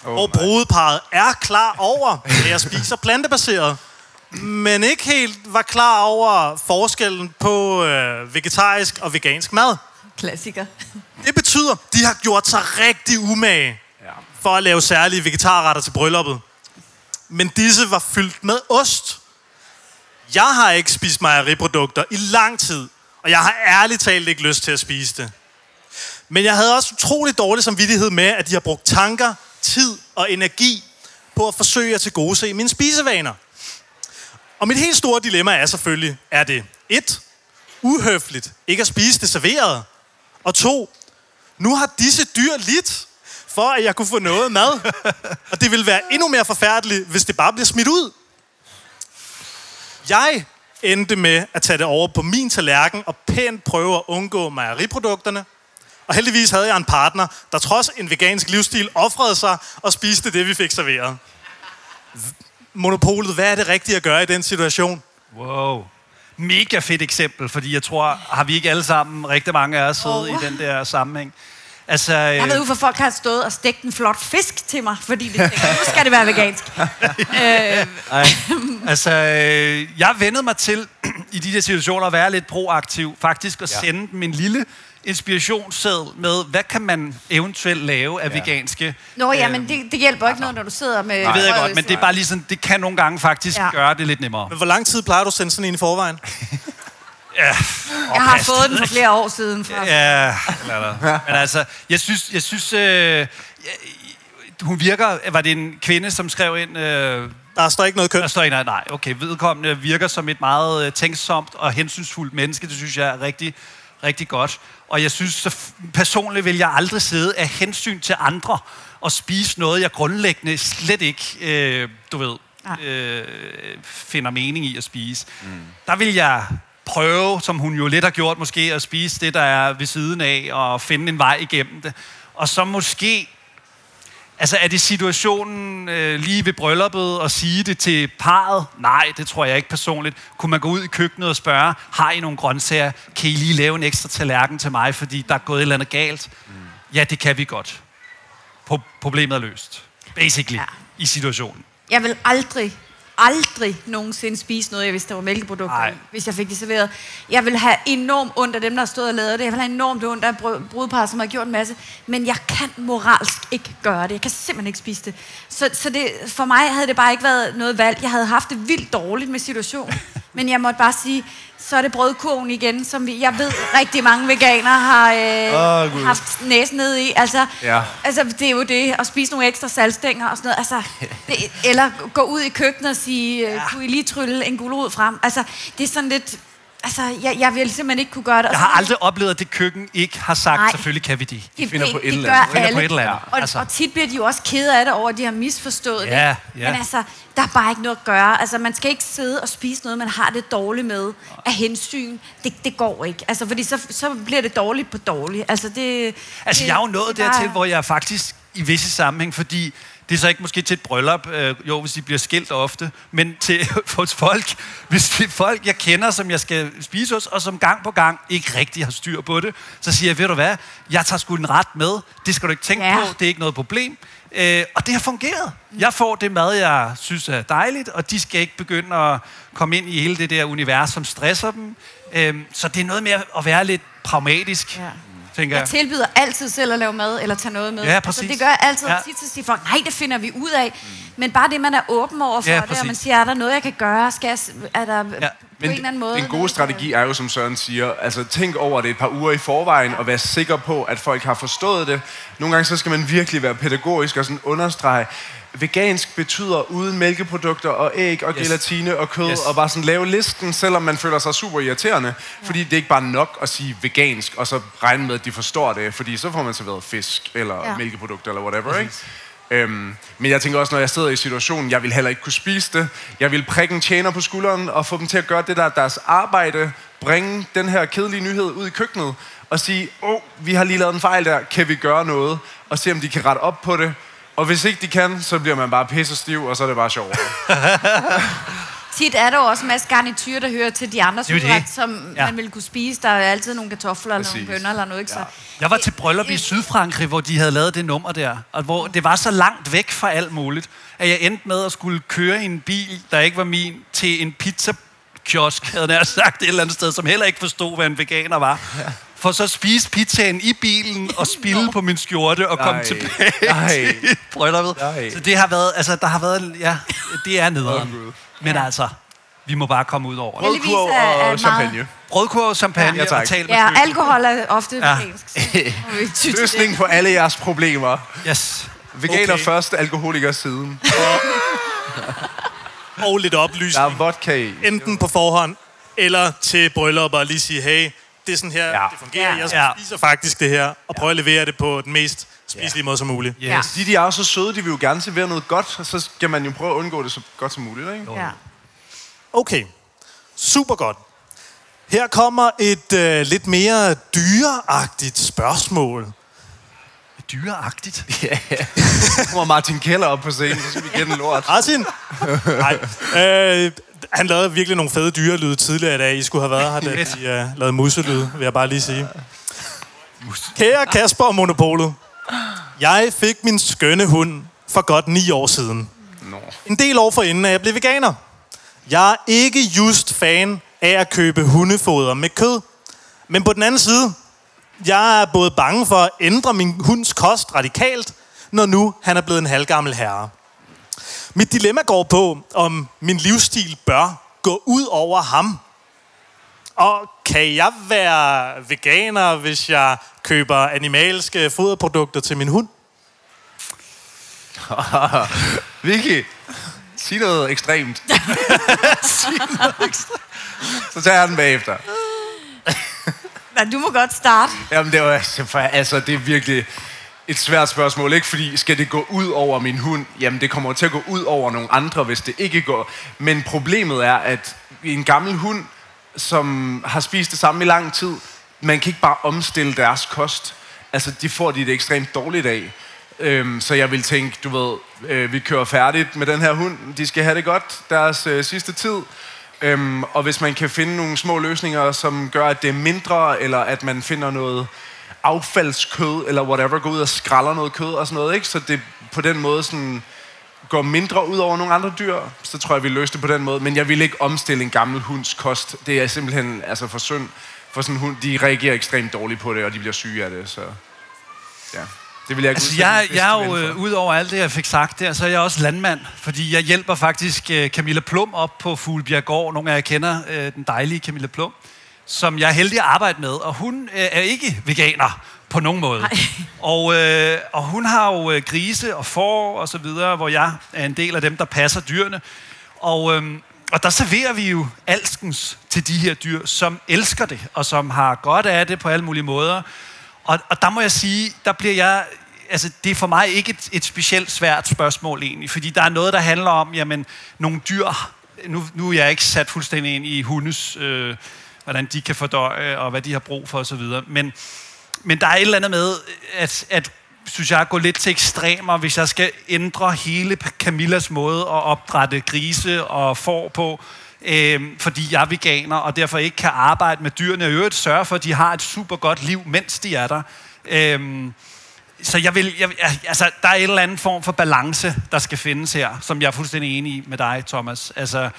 [SPEAKER 1] oh, hvor brudeparet er klar over, at jeg spiser plantebaseret, men ikke helt var klar over forskellen på øh, vegetarisk og vegansk mad.
[SPEAKER 3] Klassiker.
[SPEAKER 1] Det betyder, de har gjort sig rigtig umage for at lave særlige vegetarretter til brylluppet. Men disse var fyldt med ost. Jeg har ikke spist mejeriprodukter i lang tid, og jeg har ærligt talt ikke lyst til at spise det. Men jeg havde også utrolig dårlig samvittighed med, at de har brugt tanker, tid og energi på at forsøge at tilgodese mine spisevaner. Og mit helt store dilemma er selvfølgelig, er det et, uhøfligt ikke at spise det serveret, og to, nu har disse dyr lidt, for at jeg kunne få noget mad. Og det ville være endnu mere forfærdeligt, hvis det bare bliver smidt ud. Jeg endte med at tage det over på min tallerken og pænt prøve at undgå mejeriprodukterne. Og heldigvis havde jeg en partner, der trods en vegansk livsstil offrede sig og spiste det, vi fik serveret. Monopolet, hvad er det rigtige at gøre i den situation?
[SPEAKER 2] Wow. Mega fedt eksempel, fordi jeg tror, har vi ikke alle sammen, rigtig mange af os siddet
[SPEAKER 3] Oh.
[SPEAKER 2] i den der sammenhæng. Altså,
[SPEAKER 3] Jeg ved
[SPEAKER 2] øh,
[SPEAKER 3] jo, for folk har stået og stegt en flot fisk til mig, fordi de tænker, nu skal det være vegansk. øh,
[SPEAKER 2] altså øh, jeg vendede mig til i de der situationer at være lidt proaktiv, faktisk at ja. sende dem en lille inspirationsseddel med, hvad kan man eventuelt lave af ja. veganske...
[SPEAKER 3] Nå ja,
[SPEAKER 2] øh,
[SPEAKER 3] men det, det hjælper ikke noget, når du sidder med...
[SPEAKER 2] Det ved jeg godt, men det er bare lige sådan, det kan nogle gange faktisk. Ja. gøre det lidt nemmere.
[SPEAKER 1] Men hvor lang tid plejer du at sende sådan en i forvejen?
[SPEAKER 2] Ja,
[SPEAKER 3] Jeg har fået den for flere år siden. Fra.
[SPEAKER 2] Ja, eller der. Men altså, jeg synes, jeg synes øh, hun virker, var det en kvinde, som skrev ind, øh,
[SPEAKER 1] Der står ikke noget køn.
[SPEAKER 2] der står ikke, nej, nej, okay, vedkommende virker som et meget øh, tænksomt og hensynsfuldt menneske, det synes jeg er rigtig, rigtig godt. Og jeg synes, så personligt vil jeg aldrig sidde af hensyn til andre og spise noget, jeg grundlæggende slet ikke, øh, du ved, øh, finder mening i at spise. Mm. Der vil jeg prøve, som hun jo lidt har gjort måske, at spise det, der er ved siden af, og finde en vej igennem det. Og så måske Altså, er det situationen øh, lige ved brylluppet og sige det til parret? Nej, det tror jeg ikke personligt. Kunne man gå ud i køkkenet og spørge, har I nogle grøntsager? Kan I lige lave en ekstra tallerken til mig, fordi der er gået et eller andet galt? Mm. Ja, det kan vi godt. Pro- problemet er løst. Basically, ja.
[SPEAKER 3] Ja.
[SPEAKER 2] i situationen.
[SPEAKER 3] Jeg vil aldrig, aldrig nogensinde spise noget, vidste, der var mælkeprodukter,
[SPEAKER 2] Nej.
[SPEAKER 3] i, hvis jeg fik det serveret. Jeg vil have enormt ondt af dem, der har stået og lavet det. Jeg vil have enormt ondt af brudepar, som har gjort en masse. Men jeg kan moralsk ikke gøre det. Jeg kan simpelthen ikke spise det. Så, så det, for mig havde det bare ikke været noget valg. Jeg havde haft det vildt dårligt med situationen. Men jeg måtte bare sige, så er det brødkurven igen, som vi, jeg ved rigtig mange veganere har øh,
[SPEAKER 4] Gud.
[SPEAKER 3] haft næsen ned i. Altså,
[SPEAKER 4] Ja.
[SPEAKER 3] altså, det er jo det, at spise nogle ekstra saltstænger og sådan noget. Altså, det, eller gå ud i køkkenet og sige, ja. kunne I lige trylle en gulerod frem? Altså, det er sådan lidt... Altså, jeg, jeg vil simpelthen ikke kunne gøre det.
[SPEAKER 2] Jeg har aldrig oplevet, at det køkken ikke har sagt,
[SPEAKER 3] Nej.
[SPEAKER 2] selvfølgelig kan vi det.
[SPEAKER 3] det,
[SPEAKER 4] finder på et eller
[SPEAKER 3] gør
[SPEAKER 4] andet.
[SPEAKER 2] Finder
[SPEAKER 3] alle.
[SPEAKER 2] på et eller andet.
[SPEAKER 3] Og,
[SPEAKER 2] Altså.
[SPEAKER 3] og tit bliver de jo også kede af det over, at de har misforstået
[SPEAKER 2] Ja,
[SPEAKER 3] det.
[SPEAKER 2] ja.
[SPEAKER 3] Men altså, der er bare ikke noget at gøre. Altså, man skal ikke sidde og spise noget, man har det dårligt med af hensyn. Det, det går ikke. Altså, fordi så, så bliver det dårligt på dårligt. Altså, det,
[SPEAKER 2] Altså,
[SPEAKER 3] det,
[SPEAKER 2] jeg er jo nået
[SPEAKER 3] det er bare-
[SPEAKER 2] dertil, hvor jeg faktisk i visse sammenhæng, fordi det er så ikke måske til et bryllup, øh, jo, hvis de bliver skilt ofte, men til hos folk, hvis det er folk, jeg kender, som jeg skal spise hos, og som gang på gang ikke rigtig har styr på det, så siger jeg, ved du hvad, jeg tager sgu en ret med, det skal du ikke tænke
[SPEAKER 3] Ja.
[SPEAKER 2] på, det er ikke noget problem. Øh, og det har fungeret. Jeg får det mad, jeg synes er dejligt, og de skal ikke begynde at komme ind i hele det der univers, som stresser dem. Øh, så det er noget med at være lidt pragmatisk,
[SPEAKER 3] Ja.
[SPEAKER 2] Tænker
[SPEAKER 3] Jeg
[SPEAKER 2] jeg.
[SPEAKER 3] tilbyder altid selv at lave mad, eller tage noget med.
[SPEAKER 2] Ja, præcis.
[SPEAKER 3] Altså, det gør jeg altid.
[SPEAKER 2] Ja.
[SPEAKER 3] Tit så siger folk, nej, det finder vi ud af. Men bare det, man er åben over for
[SPEAKER 2] Ja,
[SPEAKER 3] det, og man siger, er der noget, jeg kan gøre? Skal jeg, er der ja. på en
[SPEAKER 4] Men
[SPEAKER 3] eller anden måde?
[SPEAKER 4] den gode
[SPEAKER 3] noget,
[SPEAKER 4] strategi er jo, som Søren siger, altså tænk over det et par uger i forvejen, og være sikker på, at folk har forstået det. Nogle gange så skal man virkelig være pædagogisk og sådan understrege, vegansk betyder uden mælkeprodukter og æg og
[SPEAKER 2] Yes.
[SPEAKER 4] gelatine og kød,
[SPEAKER 2] Yes.
[SPEAKER 4] og bare sådan lave listen, selvom man føler sig super irriterende. Fordi det er ikke bare nok at sige vegansk, og så regne med, at de forstår det, fordi så får man serveret fisk, eller ja.
[SPEAKER 3] Ja.
[SPEAKER 4] mælkeprodukter, eller whatever, ikke? Øhm, men jeg tænker også, når jeg sidder i situationen, jeg vil heller ikke kunne spise det. Jeg vil prikke en tjener på skulderen og få dem til at gøre det der er deres arbejde. Bringe den her kedelige nyhed ud i køkkenet og sige, åh, oh, vi har lige lavet en fejl der, kan vi gøre noget? Og se, om de kan rette op på det. Og hvis ikke de kan, så bliver man bare pisse stiv, og så er det bare sjovt.
[SPEAKER 3] Tit er der jo også en masse garnityr, der hører til de andre sudret, som
[SPEAKER 2] Ja.
[SPEAKER 3] ja. man ville kunne spise. Der er jo altid nogle kartofler, eller nogle bønner, eller noget. Ikke? Så,
[SPEAKER 2] Jeg var til bryllup i Sydfrankrig, hvor de havde lavet det nummer der, og hvor det var så langt væk fra alt muligt, at jeg endte med at skulle køre i en bil, der ikke var min, til en pizza kiosk, havde jeg sagt, et eller andet sted, som heller ikke forstod, hvad en veganer var. For så at spise pizzaen i bilen og spille på min skjorte og komme tilbage
[SPEAKER 4] Nej.
[SPEAKER 2] til brylluppet.
[SPEAKER 4] Nej.
[SPEAKER 2] Så det har været, altså der har været, ja, det er nederen.
[SPEAKER 4] Gud.
[SPEAKER 2] Men altså, vi må bare komme ud over det.
[SPEAKER 4] Rødkurv
[SPEAKER 3] er
[SPEAKER 4] og champagne.
[SPEAKER 2] Brødkurv, champagne
[SPEAKER 4] Ja, tak.
[SPEAKER 2] og tal med
[SPEAKER 3] ja, alkohol er ofte
[SPEAKER 2] Ja.
[SPEAKER 3] vegansk.
[SPEAKER 4] Løsning på alle jeres problemer.
[SPEAKER 2] Yes.
[SPEAKER 4] Veganer
[SPEAKER 1] Okay.
[SPEAKER 4] først, alkoholiker siden.
[SPEAKER 1] Og lidt
[SPEAKER 4] Der
[SPEAKER 1] oplysning.
[SPEAKER 4] er vodka i.
[SPEAKER 1] Enten på forhånd, eller til bryllup og lige sige, hey, det er sådan her,
[SPEAKER 4] Ja.
[SPEAKER 1] ja. det fungerer.
[SPEAKER 3] Ja.
[SPEAKER 1] Jeg
[SPEAKER 2] Ja.
[SPEAKER 1] spiser faktisk det her, og prøve at levere det på den mest spise lige måde som muligt.
[SPEAKER 3] Ja.
[SPEAKER 4] De, de er jo så søde, de vil jo gerne servere noget godt, og så skal man jo prøve at undgå det så godt som muligt, ikke?
[SPEAKER 3] Ja.
[SPEAKER 1] Okay, super godt. Her kommer et øh, lidt mere dyreagtigt spørgsmål.
[SPEAKER 2] Dyreagtigt.
[SPEAKER 4] Så kommer Martin Keller op på scenen, så skal vi en lort.
[SPEAKER 1] Martin? Nej. Øh, han lavede virkelig nogle fede dyrelyde tidligere i dag. I skulle have været her, da de uh, lavede musselyd, vil jeg bare lige sige. Kære Kasper og Monopolet. Jeg fik min skønne hund for godt ni år siden. En del år forinden, at jeg blev veganer. Jeg er ikke just fan af at købe hundefoder med kød. Men på den anden side, jeg er både bange for at ændre min hunds kost radikalt, når nu han er blevet en halvgammel herre. Mit dilemma går på, om min livsstil bør gå ud over ham. Og kan jeg være veganer, hvis jeg køber animalske foderprodukter til min hund?
[SPEAKER 4] Vicky, sig noget ekstremt. Så tager jeg den bagefter.
[SPEAKER 3] Men du må godt starte.
[SPEAKER 4] Jamen, det, var, altså, det er virkelig et svært spørgsmål, ikke? Fordi skal det gå ud over min hund? Jamen, det kommer til at gå ud over nogle andre, hvis det ikke går. Men problemet er, at en gammel hund, som har spist det samme i lang tid, man kan ikke bare omstille deres kost. Altså, de får de det ekstremt dårligt af. Øhm, så jeg vil tænke, du ved, øh, vi kører færdigt med den her hund. De skal have det godt deres øh, sidste tid. Øhm, og hvis man kan finde nogle små løsninger, som gør, at det er mindre, eller at man finder noget affaldskød, eller whatever, går ud og skralder noget kød og sådan noget, ikke? så det på den måde sådan går mindre ud over nogle andre dyr, så tror jeg, vi løser det på den måde. Men jeg vil ikke omstille en gammel hunds kost. Det er simpelthen altså for synd. For sådan en hund, de reagerer ekstremt dårligt på det, og de bliver syge af det, så ja. Det vil jeg ikke
[SPEAKER 2] Altså, jeg, jeg er jo, øh, ud over alt det, jeg fik sagt der, så er jeg også landmand. Fordi jeg hjælper faktisk øh, Camilla Plum op på Fuglebjerggård. Nogle af jer kender øh, den dejlige Camilla Plum, som jeg er heldig at arbejde med. Og hun øh, er ikke veganer på nogen måde. Og, øh, og hun har jo øh, grise og får og så videre, hvor jeg er en del af dem, der passer dyrene. Og, øh, og der serverer vi jo alskens til de her dyr, som elsker det, og som har godt af det på alle mulige måder. Og, og der må jeg sige, der bliver jeg... Altså, det er for mig ikke et, et specielt svært spørgsmål egentlig, fordi der er noget, der handler om, jamen, nogle dyr... Nu, nu er jeg ikke sat fuldstændig ind i hundes, øh, hvordan de kan fordøje, og hvad de har brug for osv., men, men der er et eller andet med, at, at synes jeg, gå lidt til ekstremer, hvis jeg skal ændre hele Camillas måde at opdrætte grise og får på, øh, fordi jeg er veganer, og derfor ikke kan arbejde med dyrene, og i øvrigt sørge for, at de har et super godt liv, mens de er der. Øh, så jeg vil, jeg, altså, der er en eller anden form for balance, der skal findes her, som jeg er fuldstændig enig i med dig, Thomas. Altså,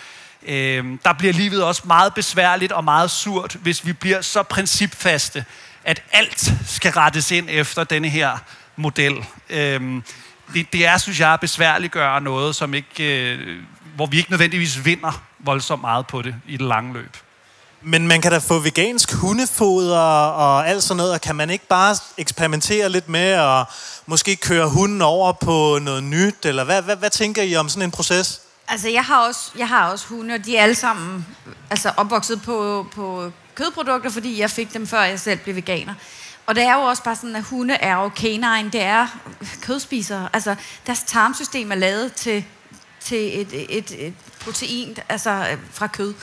[SPEAKER 2] øh, der bliver livet også meget besværligt og meget surt, hvis vi bliver så principfaste, at alt skal rettes ind efter denne her model. Øh, det, det er, synes jeg, at besværliggøre noget, som ikke, øh, hvor vi ikke nødvendigvis vinder voldsomt meget på det i det lange løb.
[SPEAKER 1] Men man kan da få vegansk hundefoder og alt sådan noget, og kan man ikke bare eksperimentere lidt med at måske køre hunden over på noget nyt, eller hvad, hvad, hvad tænker I om sådan en proces?
[SPEAKER 3] Altså, jeg har også, jeg har også hunde, og de er alle sammen altså, opvokset på, på kødprodukter, fordi jeg fik dem, før jeg selv blev veganer. Og det er jo også bare sådan, at hunde er jo canine, det er kødspisere. Altså, deres tarmsystem er lavet til, til et, et, et protein altså, fra kød.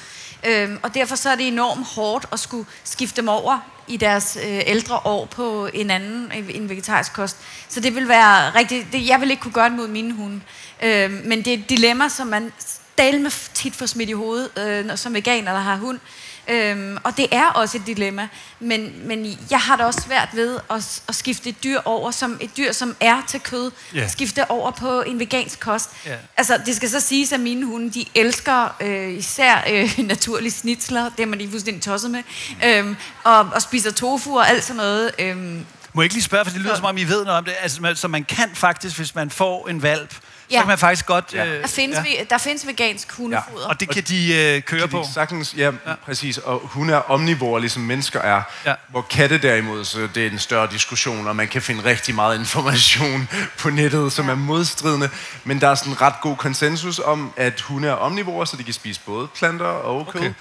[SPEAKER 3] Øhm, og derfor så er det enormt hårdt at skulle skifte dem over i deres øh, ældre år på en anden, en vegetarisk kost. Så det vil være rigtig... Det, jeg vil ikke kunne gøre det mod mine hunde. Øhm, men det er et dilemma, som man dale med tit får smidt i hovedet, øh, som veganer, der har hund. Øhm, og det er også et dilemma. Men, men jeg har det også svært ved at, at skifte et dyr over, som et dyr, som er til kød,
[SPEAKER 2] Ja.
[SPEAKER 3] skifte over på en vegansk kost.
[SPEAKER 2] Ja.
[SPEAKER 3] Altså, det skal så siges, at mine hunde, de elsker øh, især øh, naturlige snitsler, det er man lige fuldstændig tosset med, øhm, og, og spiser tofu og alt sådan noget. Øhm,
[SPEAKER 2] Må jeg ikke lige spørge, for det lyder som om, I ved noget om det. Altså, så man kan faktisk, hvis man får en valp, så
[SPEAKER 3] Ja.
[SPEAKER 2] kan man faktisk godt...
[SPEAKER 4] Ja.
[SPEAKER 2] øh,
[SPEAKER 3] der, findes,
[SPEAKER 2] ja.
[SPEAKER 3] ja. der findes vegansk hundefoder.
[SPEAKER 2] Og det kan de øh, køre
[SPEAKER 4] Kan
[SPEAKER 2] på.
[SPEAKER 4] de sagtens, ja, ja, præcis. Og hun er omnivore, ligesom mennesker er.
[SPEAKER 2] Ja.
[SPEAKER 4] Hvor katte derimod, så det er en større diskussion, og man kan finde rigtig meget information på nettet, som er modstridende. Men der er sådan en ret god konsensus om, at hunde er omnivore, så de kan spise både planter og kød.
[SPEAKER 2] Okay.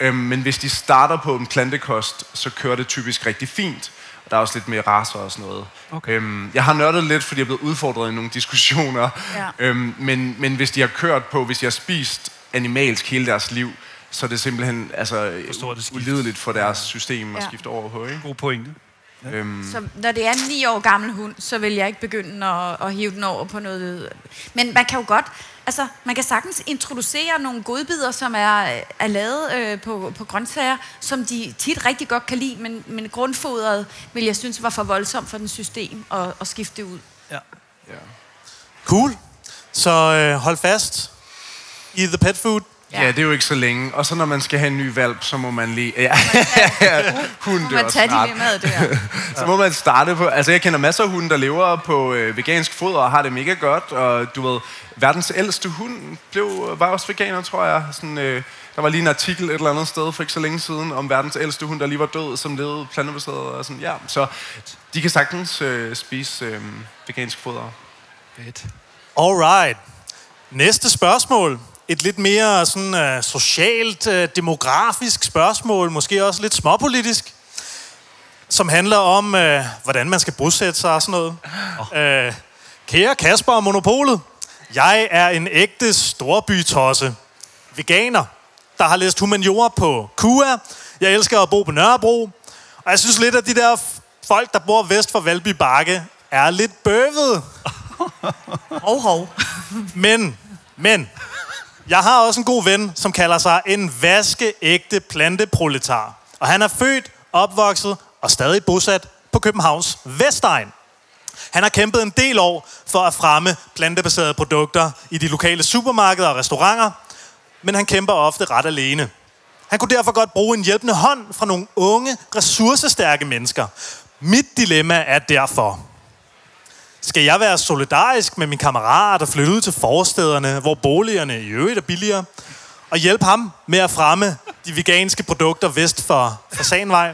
[SPEAKER 4] Øhm, men hvis de starter på en plantekost, så kører det typisk rigtig fint. Der er også lidt mere raser og sådan noget. Okay. Øhm, jeg har nørdet lidt, fordi jeg er blevet udfordret i nogle diskussioner.
[SPEAKER 3] Ja.
[SPEAKER 4] Øhm, men, men hvis de har kørt på, hvis de har spist animalsk hele deres liv, så er det simpelthen altså,
[SPEAKER 2] det
[SPEAKER 4] ulideligt for deres system at
[SPEAKER 3] Ja.
[SPEAKER 4] skifte over på. Ikke?
[SPEAKER 2] God pointe.
[SPEAKER 4] Øhm,
[SPEAKER 3] Så når det er en 9 år gammel hund, så vil jeg ikke begynde at, at hive den over på noget... Men man kan jo godt... Altså, man kan sagtens introducere nogle godbidder, som er, er lavet øh, på, på grøntsager, som de tit rigtig godt kan lide, men, men grundfodret vil jeg synes var for voldsomt for den system at, at skifte det ud.
[SPEAKER 2] Ja.
[SPEAKER 4] ja.
[SPEAKER 1] Cool. Så øh, hold fast i the pet food.
[SPEAKER 4] Ja. ja, det er jo ikke så længe. Og så når man skal have en ny valp, så må man lige... Ja, hun dør
[SPEAKER 3] man tage
[SPEAKER 4] snart.
[SPEAKER 3] dilemmaet der.
[SPEAKER 4] Så må man starte på... Altså, jeg kender masser af hunde, der lever på øh, vegansk foder og har det mega godt. Og du ved, verdens ældste hund blev, var også veganer, tror jeg. Sådan, øh, der var lige en artikel et eller andet sted for ikke så længe siden om verdens ældste hund, der lige var død, som levede plantebaseret. Og sådan, ja. Så de kan sagtens øh, spise øh, vegansk foder.
[SPEAKER 2] Fedt.
[SPEAKER 1] Alright. Næste spørgsmål. Et lidt mere sådan, uh, socialt, uh, demografisk spørgsmål, måske også lidt småpolitisk, som handler om, uh, hvordan man skal bosætte sig og sådan noget. Oh. Uh, kære Kasper og Monopolet, jeg er en ægte storbytosse. Veganer, der har læst humaniora på KUA. Jeg elsker at bo på Nørrebro. Og jeg synes lidt, at de der folk, der bor vest for Valby Bakke, er lidt bøvede.
[SPEAKER 3] Hov, hov.
[SPEAKER 1] Men, men, jeg har også en god ven, som kalder sig en vaskeægte planteproletar. Og han er født, opvokset og stadig bosat på Københavns Vestegn. Han har kæmpet en del år for at fremme plantebaserede produkter i de lokale supermarkeder og restauranter, men han kæmper ofte ret alene. Han kunne derfor godt bruge en hjælpende hånd fra nogle unge, ressourcestærke mennesker. Mit dilemma er derfor, skal jeg være solidarisk med min kammerat og flytte ud til forstederne, hvor boligerne i øvrigt er billigere, og hjælpe ham med at fremme de veganske produkter vest for Fasanvej?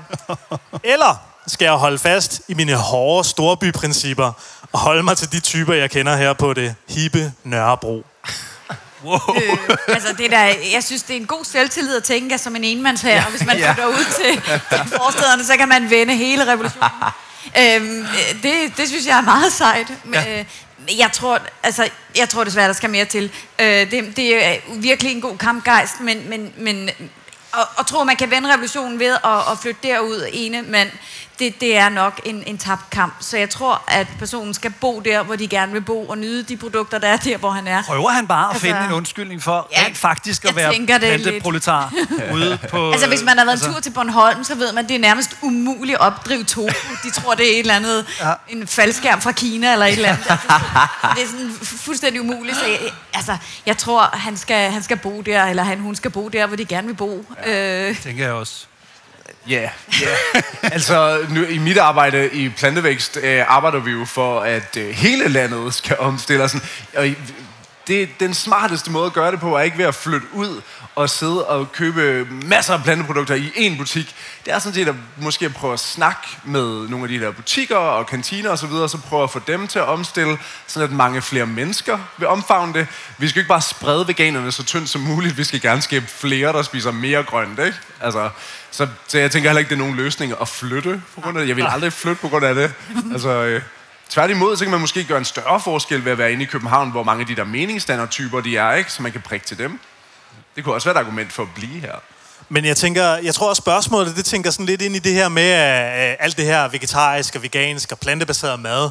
[SPEAKER 1] Eller skal jeg holde fast i mine hårde storbyprincipper og holde mig til de typer, jeg kender her på det hippe Nørrebro?
[SPEAKER 2] Wow.
[SPEAKER 3] Øh, altså det der, jeg synes, det er en god selvtillid at tænke, at som en enmands her, og hvis man
[SPEAKER 2] Ja.
[SPEAKER 3] flytter ud til, til forstederne, så kan man vende hele revolutionen. Øhm, øh, det, det synes jeg er meget sejt.
[SPEAKER 2] Ja.
[SPEAKER 3] øh, jeg tror, altså, jeg tror desværre, der skal mere til. Øh, det, det er virkelig en god kampgejst, men, men, men og, og tro, man kan vende revolutionen ved at, at flytte derud ene mand, det, det er nok en, en tabt kamp. Så jeg tror, at personen skal bo der, hvor de gerne vil bo, og nyde de produkter, der er der, hvor han er.
[SPEAKER 2] Prøver han bare at
[SPEAKER 3] Altså,
[SPEAKER 2] finde en undskyldning for
[SPEAKER 3] ja,
[SPEAKER 2] rent faktisk at være planteproletar ude på...
[SPEAKER 3] Altså, hvis man har været en
[SPEAKER 2] altså,
[SPEAKER 3] tur til Bornholm, så ved man, at det er nærmest umuligt at opdrive tofu. De tror, det er et eller andet, ja. en faldskærm fra Kina eller et eller andet. Altså, det er sådan fu- fuldstændig umuligt. Så jeg, altså, jeg tror, han skal, han skal bo der, eller han, hun skal bo der, hvor de gerne vil bo. Ja. Øh,
[SPEAKER 2] Tænker jeg også.
[SPEAKER 4] Ja, yeah, yeah. altså nu, i mit arbejde i plantevækst øh, arbejder vi jo for, at øh, hele landet skal omstille. Og sådan, og det, den smarteste måde at gøre det på er ikke ved at flytte ud og sidde og købe masser af planteprodukter i én butik. Det er sådan set at måske prøve at snakke med nogle af de der butikker og kantiner osv., og så, videre, så prøve at få dem til at omstille, sådan at mange flere mennesker vil omfavne det. Vi skal ikke bare sprede veganerne så tyndt som muligt, vi skal gerne skabe flere, der spiser mere grønt, ikke? Altså, så, så jeg tænker heller ikke, det er nogen løsning at flytte på grund af det. Jeg vil aldrig flytte på grund af det. Altså, øh, tværtimod, så kan man måske gøre en større forskel ved at være inde i København, hvor mange af de der meningsstandertyper de er, ikke? Så man kan prikke til dem. Det kunne også være et argument for at blive her.
[SPEAKER 1] Men jeg tænker, jeg tror også spørgsmålet, det tænker sådan lidt ind i det her med uh, alt det her vegetarisk og vegansk og plantebaseret mad.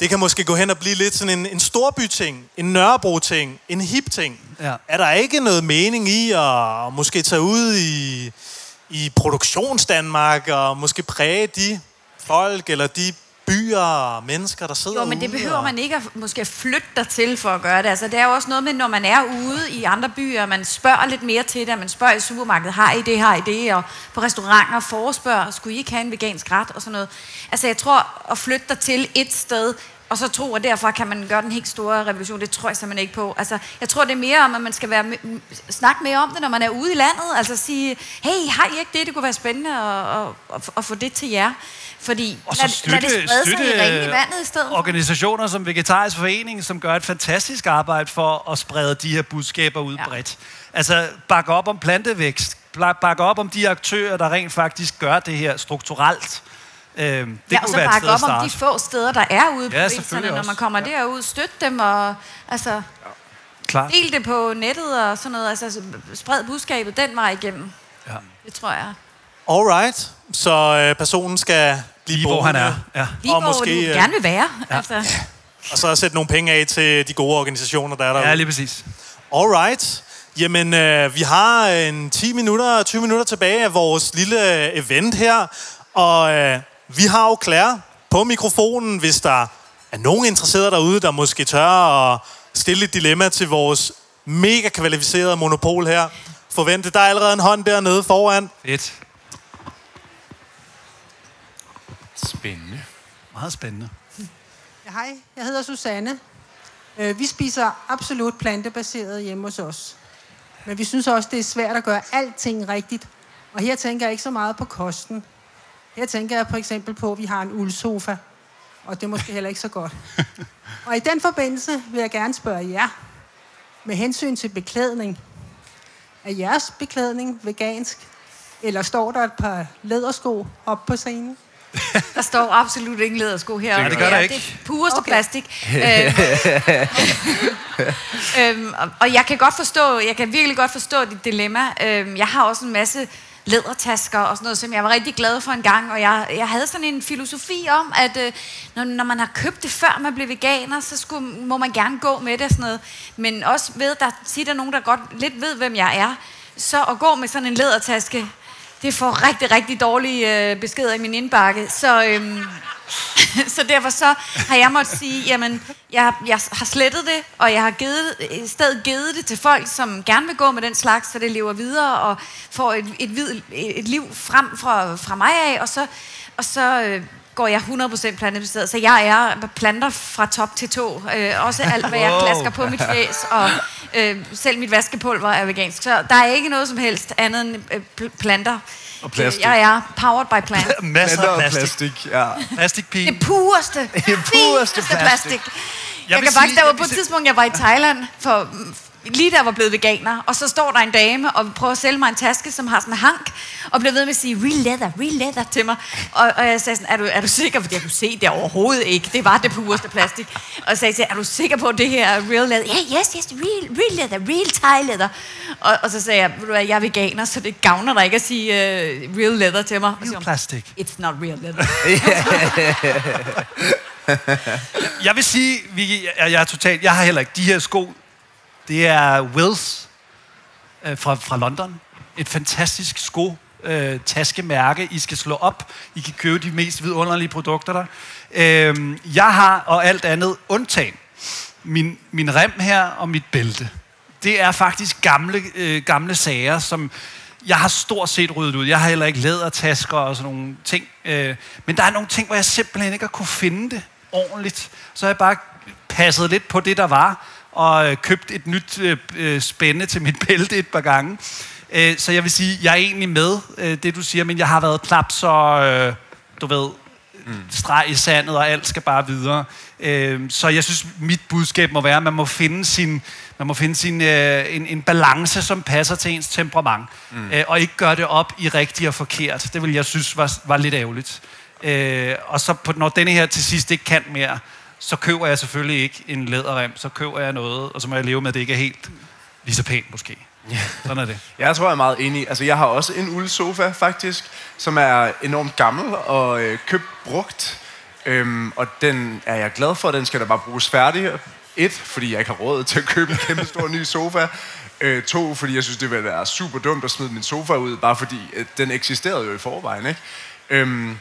[SPEAKER 1] Det kan måske gå hen og blive lidt sådan en, en storby-ting, en Nørrebro-ting, en hip-ting.
[SPEAKER 2] Ja.
[SPEAKER 1] Er der ikke noget mening i at måske tage ud i, i produktionsdanmark og måske præge de folk eller de byer og mennesker, der sidder
[SPEAKER 3] Jo, men det behøver
[SPEAKER 1] og...
[SPEAKER 3] man ikke at måske flytte dig til for at gøre det. Altså, det er jo også noget med, når man er ude i andre byer, man spørger lidt mere til det, man spørger i supermarkedet, har I det, har I det, og på restauranter forespørger, skulle I ikke have en vegansk ret og sådan noget. Altså, jeg tror, at flytte dig til et sted, og så tro, at derfra kan man gøre den helt store revolution, det tror jeg simpelthen ikke på. Altså, jeg tror, det er mere om, at man skal være, snakke mere om det, når man er ude i landet. Altså sige, hey, har I ikke det? Det kunne være spændende at, at, at, at få det til jer. Fordi
[SPEAKER 2] Og så
[SPEAKER 3] lad,
[SPEAKER 2] støtte,
[SPEAKER 3] lad det sprede sig i
[SPEAKER 2] støtte
[SPEAKER 3] ringe i vandet i stedet.
[SPEAKER 2] organisationer som Vegetarisk Forening, som gør et fantastisk arbejde for at sprede de her budskaber ud
[SPEAKER 3] Ja.
[SPEAKER 2] bredt. Altså bakke op om plantevækst, bakke op om de aktører, der rent faktisk gør det her strukturelt. Øh, det
[SPEAKER 3] ja, og så bakke op om de få steder, der er ude på
[SPEAKER 2] Ja,
[SPEAKER 3] ja,
[SPEAKER 2] selvfølgelig
[SPEAKER 3] når man kommer ja. derud. Støt dem og altså,
[SPEAKER 2] Klart.
[SPEAKER 3] del det på nettet og sådan noget. Altså, spred budskabet den vej igennem.
[SPEAKER 2] Ja.
[SPEAKER 3] Det tror jeg.
[SPEAKER 1] Alright, så øh, personen skal blive
[SPEAKER 2] Lige hvor han er. Ja.
[SPEAKER 3] Lige
[SPEAKER 1] Og
[SPEAKER 3] hvor
[SPEAKER 1] måske, øh,
[SPEAKER 3] gerne vil være. Ja. Altså.
[SPEAKER 1] Og så sætte nogle penge af til de gode organisationer, der er derude.
[SPEAKER 2] ja, lige præcis.
[SPEAKER 1] Alright. Jamen, øh, vi har en 10 minutter, 20 minutter tilbage af vores lille øh, event her. Og øh, vi har jo Claire på mikrofonen, hvis der er nogen interesserede derude, der måske tør at stille et dilemma til vores mega kvalificerede monopol her. Forvente, der er allerede en hånd dernede foran.
[SPEAKER 2] Fedt.
[SPEAKER 4] Spændende.
[SPEAKER 2] Meget spændende.
[SPEAKER 5] Ja, Hej, jeg hedder Susanne. Øh, Vi spiser absolut plantebaseret hjemme hos os. Men vi synes også, det er svært at gøre alting rigtigt. Og her tænker jeg ikke så meget på kosten. Her tænker jeg for eksempel på, at vi har en uldsofa. Og det er måske heller ikke så godt. Og i den forbindelse vil jeg gerne spørge jer. Med hensyn til beklædning. Er jeres beklædning vegansk? Eller står der et par lædersko op på scenen?
[SPEAKER 3] Der står absolut ingen lædersko her.
[SPEAKER 2] det gør der ikke.
[SPEAKER 3] Det er pureste okay. Plastik. øhm, øhm, og, og jeg kan godt forstå, jeg kan virkelig godt forstå dit dilemma. Øhm, jeg har også en masse lædertasker og sådan noget, som jeg var rigtig glad for en gang, og jeg, jeg havde sådan en filosofi om, at øh, når, når man har købt det før man blev veganer, så skulle, må man gerne gå med det og sådan noget. Men også ved, der siger der er nogen, der godt lidt ved, hvem jeg er, så at gå med sådan en lædertaske, det får rigtig, rigtig dårlige øh, beskeder i min indbakke. Så, øhm, så derfor så har jeg måttet sige, jamen, jeg, jeg har slettet det, og jeg har givet, i stedet givet det til folk, som gerne vil gå med den slags, så det lever videre og får et, et, vid, et liv frem fra, fra mig af, og så, og så øh, går jeg 100% plantebaseret. Så jeg er planter fra top til tå. Øh, også alt, hvad jeg klasker på mit fjes, og øh, selv mit vaskepulver er vegansk. Så der er ikke noget som helst andet end øh, pl- planter.
[SPEAKER 4] Og plastik.
[SPEAKER 3] Jeg er powered by plant.
[SPEAKER 2] Masser af plastik.
[SPEAKER 4] plastik, ja.
[SPEAKER 2] Plastikpige.
[SPEAKER 3] Det pureste,
[SPEAKER 4] Det pureste plastik.
[SPEAKER 3] plastik. Jeg,
[SPEAKER 2] vil
[SPEAKER 3] kan
[SPEAKER 2] sige-
[SPEAKER 3] faktisk, der var
[SPEAKER 2] jeg
[SPEAKER 3] på et tidspunkt, jeg var i Thailand, for lige jeg var blevet veganer, og så står der en dame og prøver at sælge mig en taske, som har sådan en hank, og bliver ved med at sige, real leather, real leather til mig. Og, og jeg sagde sådan, er du, er du sikker? Fordi jeg kunne se det overhovedet ikke. Det var det pureste plastik. Og jeg sagde til er du sikker på, at det her er real leather? Ja, yeah, yes, yes, real, real leather, real Thai leather. Og, og så sagde jeg, ved du hvad, jeg er veganer, så det gavner dig ikke at sige uh, real leather til mig. Så hun,
[SPEAKER 2] Plastik.
[SPEAKER 3] It's not real leather.
[SPEAKER 2] Jeg vil sige, Vicky, jeg, jeg er totalt... Jeg har heller ikke de her sko. Det er Wills øh, fra, fra London. Et fantastisk sko øh, taskemærke. I skal slå op. I kan købe de mest vidunderlige produkter der. Øh, jeg har, og alt andet undtagen, min, min rem her og mit bælte. Det er faktisk gamle, øh, gamle sager, som jeg har stort set ryddet ud. Jeg har heller ikke lædertasker og sådan nogle ting. Øh, men der er nogle ting, hvor jeg simpelthen ikke har kunne finde det ordentligt. Så har jeg bare passet lidt på det, der var, og øh, købt et nyt øh, øh, spænde til mit bælte et par gange. Øh, så jeg vil sige, jeg er egentlig med øh, det, du siger, men jeg har været klap så, øh, du ved, streg i sandet, og alt skal bare videre. Øh, så jeg synes, mit budskab må være, at man må finde sin, man må finde sin, øh, en, en balance, som passer til ens temperament. Mm. Øh, og ikke gøre det op i rigtigt og forkert. Det vil jeg synes var, var lidt ærgerligt. Øh, og så på, når denne her til sidst ikke kan mere, så køber jeg selvfølgelig ikke en læderrem. Så køber jeg noget, og så må jeg leve med, at det ikke er helt lige så pænt måske. Sådan er det.
[SPEAKER 4] Jeg tror, jeg er meget enig. Altså, jeg har også en uldsofa, faktisk, som er enormt gammel og øh, købt brugt. Øhm, og den er jeg glad for. Den skal da bare bruges færdig. Et, fordi jeg ikke har råd til at købe en kæmpe stor ny sofa. Øh, to, fordi jeg synes, det ville være super dumt at smide min sofa ud, bare fordi øh, den eksisterede jo i forvejen, ikke? Øhm,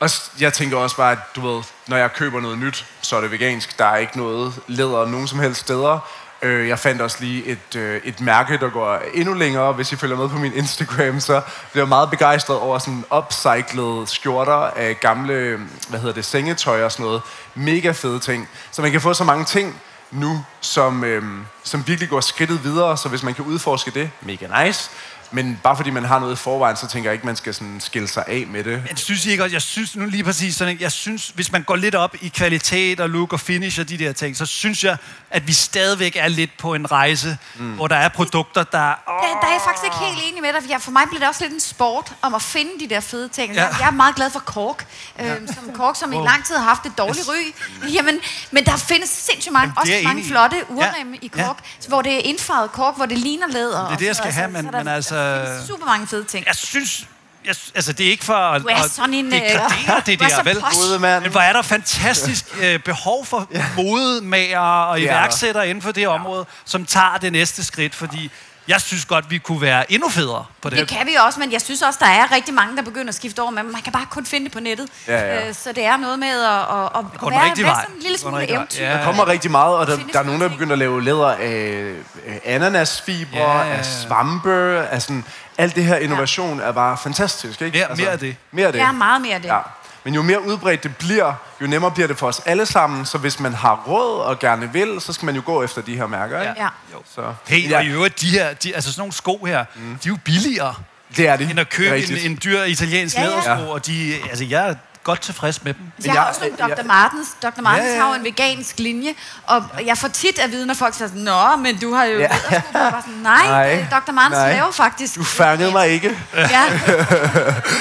[SPEAKER 4] og jeg tænker også bare, at du ved, når jeg køber noget nyt, så er det vegansk. Der er ikke noget læder nogen som helst steder. Øh, jeg fandt også lige et, øh, et mærke, der går endnu længere. Hvis I følger med på min Instagram, så bliver jeg meget begejstret over sådan upcyclede skjorter af gamle, hvad hedder det, sengetøj og sådan noget. Mega fede ting. Så man kan få så mange ting nu, som, øhm, som virkelig går skridtet videre. Så hvis man kan udforske det, mega nice. Men bare fordi man har noget i forvejen, så tænker jeg ikke, man skal sådan skille sig af med det.
[SPEAKER 2] Jeg synes ikke også, jeg synes nu lige præcis sådan, jeg synes, hvis man går lidt op i kvalitet og look og finish og de der ting, så synes jeg, at vi stadigvæk er lidt på en rejse, mm. hvor der er produkter, der... Åh,
[SPEAKER 3] Der, der er jeg faktisk ikke helt enig med dig, for jeg, for mig bliver det også lidt en sport om at finde de der fede ting.
[SPEAKER 2] Ja.
[SPEAKER 3] Ja. Jeg, jeg er meget glad for Kork, øh, som Kork, som i lang tid har haft et dårligt ry. Jamen, men der findes sindssygt mange,
[SPEAKER 2] Jamen,
[SPEAKER 3] også mange flotte
[SPEAKER 2] Ja.
[SPEAKER 3] urremme i
[SPEAKER 2] Ja.
[SPEAKER 3] Kork, hvor det er indfarvet Kork, hvor det ligner læder.
[SPEAKER 2] Det er det, jeg skal have, men- men altså-
[SPEAKER 3] findes super mange fede ting.
[SPEAKER 2] jeg synes... Jeg, altså, det er ikke for at,
[SPEAKER 3] Du er
[SPEAKER 2] at
[SPEAKER 3] sådan en, øh,
[SPEAKER 2] degradere det
[SPEAKER 3] du er
[SPEAKER 2] der, vel? Men hvor er der fantastisk øh, behov for modemager og
[SPEAKER 4] Det er
[SPEAKER 2] iværksættere inden for det område, som tager det næste skridt, fordi jeg synes godt, vi kunne være endnu federe på det.
[SPEAKER 3] Det kan vi også, men jeg synes også, der er rigtig mange, der begynder at skifte over, men man kan bare kun finde det på nettet.
[SPEAKER 4] Ja, ja.
[SPEAKER 3] Øh, Så det er noget med at, at, at, være, være sådan en lille smule eventyr.
[SPEAKER 2] Ja.
[SPEAKER 4] Der kommer rigtig meget, og der, der er nogen, der begynder at lave læder af øh, ananasfibre,
[SPEAKER 2] Ja.
[SPEAKER 4] af svampe, af sådan... Alt det her innovation er bare fantastisk, ikke? Altså,
[SPEAKER 2] Mere- mere af det.
[SPEAKER 4] Mere af det.
[SPEAKER 3] Er meget mere det.
[SPEAKER 4] Ja. Men jo mere udbredt det bliver, jo nemmere bliver det for os alle sammen. Så hvis man har råd og gerne vil, så skal man jo gå efter de her mærker, ikke?
[SPEAKER 3] Ja.
[SPEAKER 4] Så,
[SPEAKER 2] Hey,
[SPEAKER 4] ja,
[SPEAKER 2] og i øvrigt, de her, de, altså sådan nogle sko her, mm. de er jo billigere,
[SPEAKER 4] det er det.
[SPEAKER 2] end at købe en,
[SPEAKER 4] Rigtigt.
[SPEAKER 2] en dyr italiensk
[SPEAKER 3] Ja, ja.
[SPEAKER 2] lædersko, og de, altså jeg godt tilfreds med dem.
[SPEAKER 3] Jeg har
[SPEAKER 4] jeg-
[SPEAKER 3] også nogle
[SPEAKER 4] jeg-
[SPEAKER 3] Dr. Martens. Dr. Martens
[SPEAKER 2] Ja, ja, ja.
[SPEAKER 3] har jo en vegansk linje, og jeg får tit at vide, når folk siger Nå, men du har jo...
[SPEAKER 4] Ja.
[SPEAKER 3] Ja. Bare sådan, nej,
[SPEAKER 4] Nej,
[SPEAKER 3] Nej, Dr. Martens
[SPEAKER 4] nej.
[SPEAKER 3] laver faktisk...
[SPEAKER 4] Du fangede mig ikke.
[SPEAKER 3] Ja,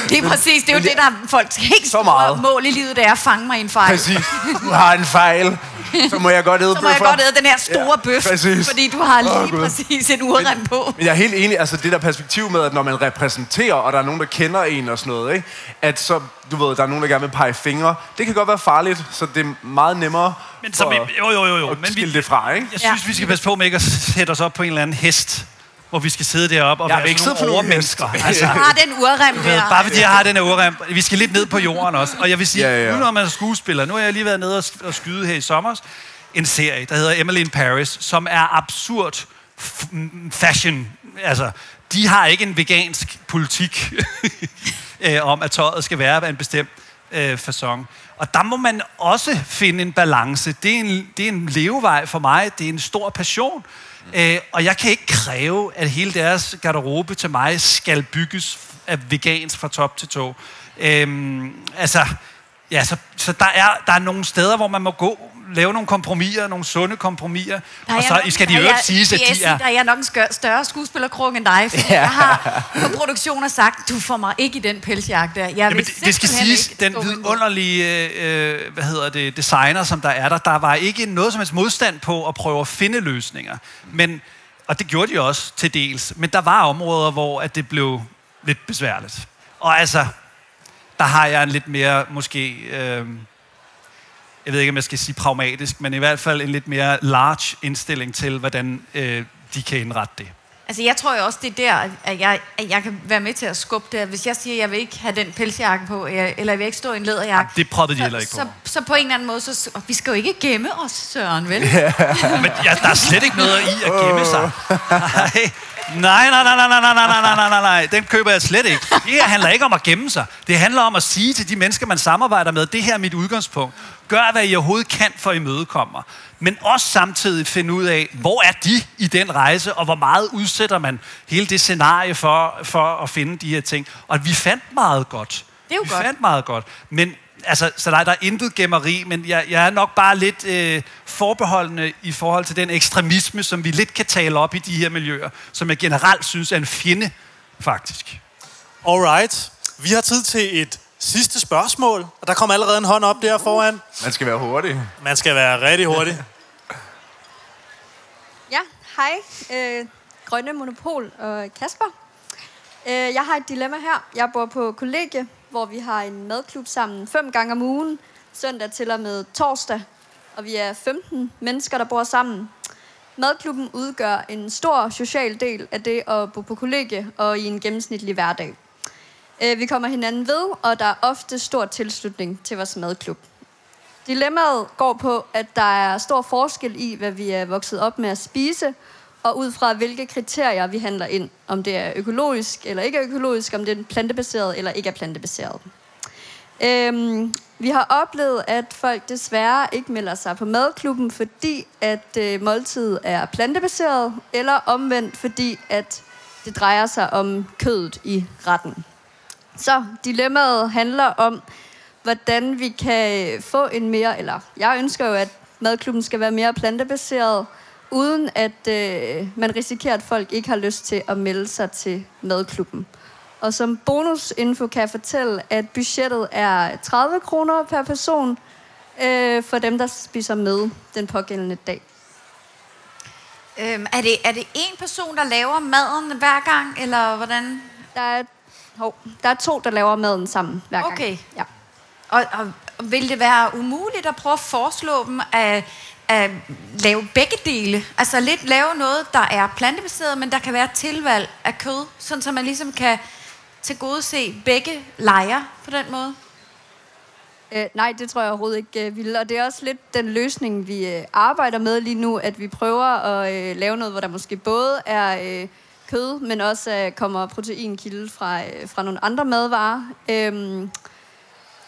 [SPEAKER 3] det er præcis. Det er jo det, der er folks helt
[SPEAKER 4] Så meget.
[SPEAKER 3] mål i livet, det er at fange mig i en fejl.
[SPEAKER 4] Præcis. Du har en fejl. Så må jeg godt æde
[SPEAKER 3] Så må jeg
[SPEAKER 4] bøffer.
[SPEAKER 3] godt æde den her store
[SPEAKER 4] Ja,
[SPEAKER 3] bøf,
[SPEAKER 4] præcis.
[SPEAKER 3] fordi du har lige
[SPEAKER 4] Gud.
[SPEAKER 3] præcis en urrem på.
[SPEAKER 4] Men jeg er helt enig, altså det der perspektiv med, at når man repræsenterer, og der er nogen, der kender en og sådan noget, ikke? at så, du ved, der er nogen, der gerne vil pege fingre. Det kan godt være farligt, så det er meget nemmere
[SPEAKER 2] Men som,
[SPEAKER 4] for
[SPEAKER 2] jo, jo, jo, jo.
[SPEAKER 4] at
[SPEAKER 2] Men vi,
[SPEAKER 4] skille det fra, ikke?
[SPEAKER 2] jeg synes,
[SPEAKER 3] Ja.
[SPEAKER 2] vi skal passe på med ikke at sætte os op på en eller anden hest, hvor vi skal sidde deroppe og
[SPEAKER 4] Jeg
[SPEAKER 2] være
[SPEAKER 4] ikke
[SPEAKER 2] sådan nogle overmennesker. Altså,
[SPEAKER 3] har den urrem der.
[SPEAKER 2] bare fordi jeg har den ordrem. Vi skal lidt ned på jorden også. Og jeg vil sige,
[SPEAKER 4] Ja, ja,
[SPEAKER 2] nu når man er skuespiller, nu har jeg lige været nede og, og skyde her i sommer, en serie, der hedder Emily in Paris, som er absurd fashion. Altså, de har ikke en vegansk politik øh, om, at tøjet skal være af en bestemt øh, fasong. Og der må man også finde en balance. Det er en, det er en levevej for mig. Det er en stor passion. Øh, og jeg kan ikke kræve, at hele deres garderobe til mig skal bygges af vegansk fra top til tå. Øh, altså, ja, så, så der, er, der er nogle steder, hvor man må gå, lave nogle kompromiser, nogle sunde kompromiser.
[SPEAKER 3] Er
[SPEAKER 2] Og så
[SPEAKER 3] nok-
[SPEAKER 2] skal de
[SPEAKER 3] jeg-
[SPEAKER 2] sige, at de er...
[SPEAKER 3] Der er jeg nok en større skuespillerkrog end dig, for jeg har på produktioner sagt, du får mig ikke i den pelsjagt der. Jeg
[SPEAKER 2] Jamen, det, det skal siges, den vidunderlige øh, hvad hedder det, designer, som der er der, der var ikke noget som helst modstand på at prøve at finde løsninger. Men, og det gjorde de også til dels. Men der var områder, hvor at det blev lidt besværligt. Og altså, der har jeg en lidt mere, måske, øh, jeg ved ikke, om jeg skal sige pragmatisk, men i hvert fald en lidt mere large indstilling til, hvordan øh, de kan indrette det.
[SPEAKER 3] Altså, jeg tror jo også, det er der, at jeg, at jeg kan være med til at skubbe det. Hvis jeg siger, at jeg vil ikke have den pelsjakke på, jeg- eller jeg vil ikke stå i en læderjakke.
[SPEAKER 2] Det proppede de heller ikke
[SPEAKER 3] så,
[SPEAKER 2] på.
[SPEAKER 3] så, så på en eller anden måde, så, vi skal jo ikke gemme os, Søren, vel?
[SPEAKER 2] Men ja, der er slet ikke noget i at gemme sig. Nej, nej, nej, nej, nej, nej, nej, nej, nej, nej, nej, nej, den køber jeg slet ikke. Det her handler ikke om at gemme sig. Det handler om at sige til de mennesker, man samarbejder med, det her er mit udgangspunkt. Gør, hvad I overhovedet kan for at imødekomme mig. Men også samtidig finde ud af, hvor er de i den rejse, og hvor meget udsætter man hele det scenarie for, for at finde de her ting. Og vi fandt meget godt.
[SPEAKER 3] Det er jo
[SPEAKER 2] vi
[SPEAKER 3] godt.
[SPEAKER 2] fandt meget godt. Men altså, så der, der er intet gemmeri, men jeg, jeg er nok bare lidt øh, forbeholdende i forhold til den ekstremisme, som vi lidt kan tale op i de her miljøer, som jeg generelt synes er en fjende, faktisk.
[SPEAKER 1] Alright. Vi har tid til et sidste spørgsmål, og der kommer allerede en hånd op der foran.
[SPEAKER 4] Man skal være hurtig.
[SPEAKER 1] Man skal være rigtig hurtig.
[SPEAKER 6] Ja, hej. Øh, Grønne Monopol og Kasper. Øh, jeg har et dilemma her. Jeg bor på kollegie, hvor vi har en madklub sammen fem gange om ugen, søndag til og med torsdag. Og vi er 15 mennesker, der bor sammen. Madklubben udgør en stor social del af det at bo på kollegie og i en gennemsnitlig hverdag. Øh, vi kommer hinanden ved, og der er ofte stor tilslutning til vores madklub. Dilemmaet går på, at der er stor forskel i, hvad vi er vokset op med at spise, og ud fra hvilke kriterier vi handler ind. Om det er økologisk eller ikke er økologisk, om det er plantebaseret eller ikke er plantebaseret. Øhm, vi har oplevet, at folk desværre ikke melder sig på madklubben, fordi at øh, måltidet er plantebaseret, eller omvendt, fordi at det drejer sig om kødet i retten. Så dilemmaet handler om, hvordan vi kan få en mere, eller jeg ønsker jo, at madklubben skal være mere plantebaseret, uden at øh, man risikerer, at folk ikke har lyst til at melde sig til madklubben. Og som bonusinfo kan jeg fortælle, at budgettet er 30 kroner per person øh, for dem, der spiser med den pågældende dag.
[SPEAKER 3] Øhm, er, det, er det en person, der laver maden hver gang, eller hvordan?
[SPEAKER 6] Der er, hov, der er to, der laver maden sammen hver gang.
[SPEAKER 3] Okay.
[SPEAKER 6] Ja.
[SPEAKER 3] Og, og vil det være umuligt at prøve at foreslå dem at, at lave begge dele? Altså lidt lave noget, der er plantebaseret, men der kan være tilvalg af kød, sådan så man ligesom kan tilgodese begge lejre på den måde?
[SPEAKER 6] Øh, nej, det tror jeg overhovedet ikke øh, vil. Og det er også lidt den løsning, vi øh, arbejder med lige nu, at vi prøver at øh, lave noget, hvor der måske både er øh, kød, men også øh, kommer proteinkilde fra, øh, fra nogle andre madvarer. Øh,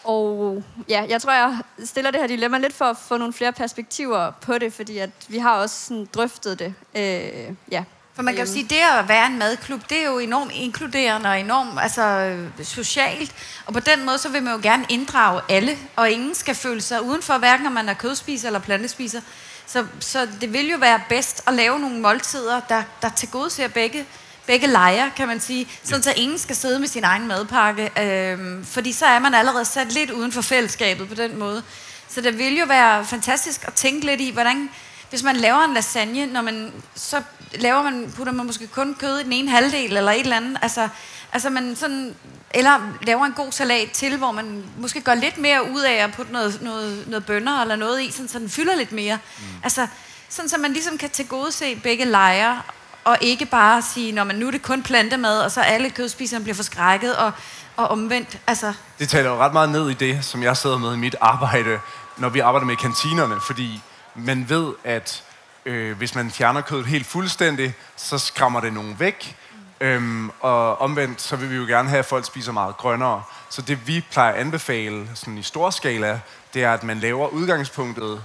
[SPEAKER 6] og ja, jeg tror, jeg stiller det her dilemma lidt for at få nogle flere perspektiver på det, fordi at vi har også sådan drøftet det. Øh, ja.
[SPEAKER 3] For man kan jo sige, det at være en madklub, det er jo enormt inkluderende og enormt altså, socialt. Og på den måde, så vil man jo gerne inddrage alle, og ingen skal føle sig udenfor, hverken om man er kødspiser eller plantespiser. Så, så det vil jo være bedst at lave nogle måltider, der, der tilgodeser begge, begge lejre, kan man sige. Sådan så ingen skal sidde med sin egen madpakke. Øhm, fordi så er man allerede sat lidt uden for fællesskabet på den måde. Så det vil jo være fantastisk at tænke lidt i, hvordan hvis man laver en lasagne, når man, så laver man, putter man måske kun kød i den ene halvdel, eller et eller andet. Altså, altså man sådan, eller laver en god salat til, hvor man måske gør lidt mere ud af at putte noget, noget, noget bønner eller noget i, sådan, så den fylder lidt mere. Mm. Altså, sådan så man ligesom kan tilgodese begge lejre, og ikke bare sige, når man nu er det kun plantemad, og så alle kødspiserne bliver forskrækket, og, og omvendt. Altså.
[SPEAKER 4] Det taler jo ret meget ned i det, som jeg sidder med i mit arbejde, når vi arbejder med kantinerne, fordi man ved, at øh, hvis man fjerner kødet helt fuldstændig, så skræmmer det nogen væk. Øhm, og omvendt, så vil vi jo gerne have, at folk spiser meget grønnere. Så det vi plejer at anbefale sådan i stor skala, det er, at man laver udgangspunktet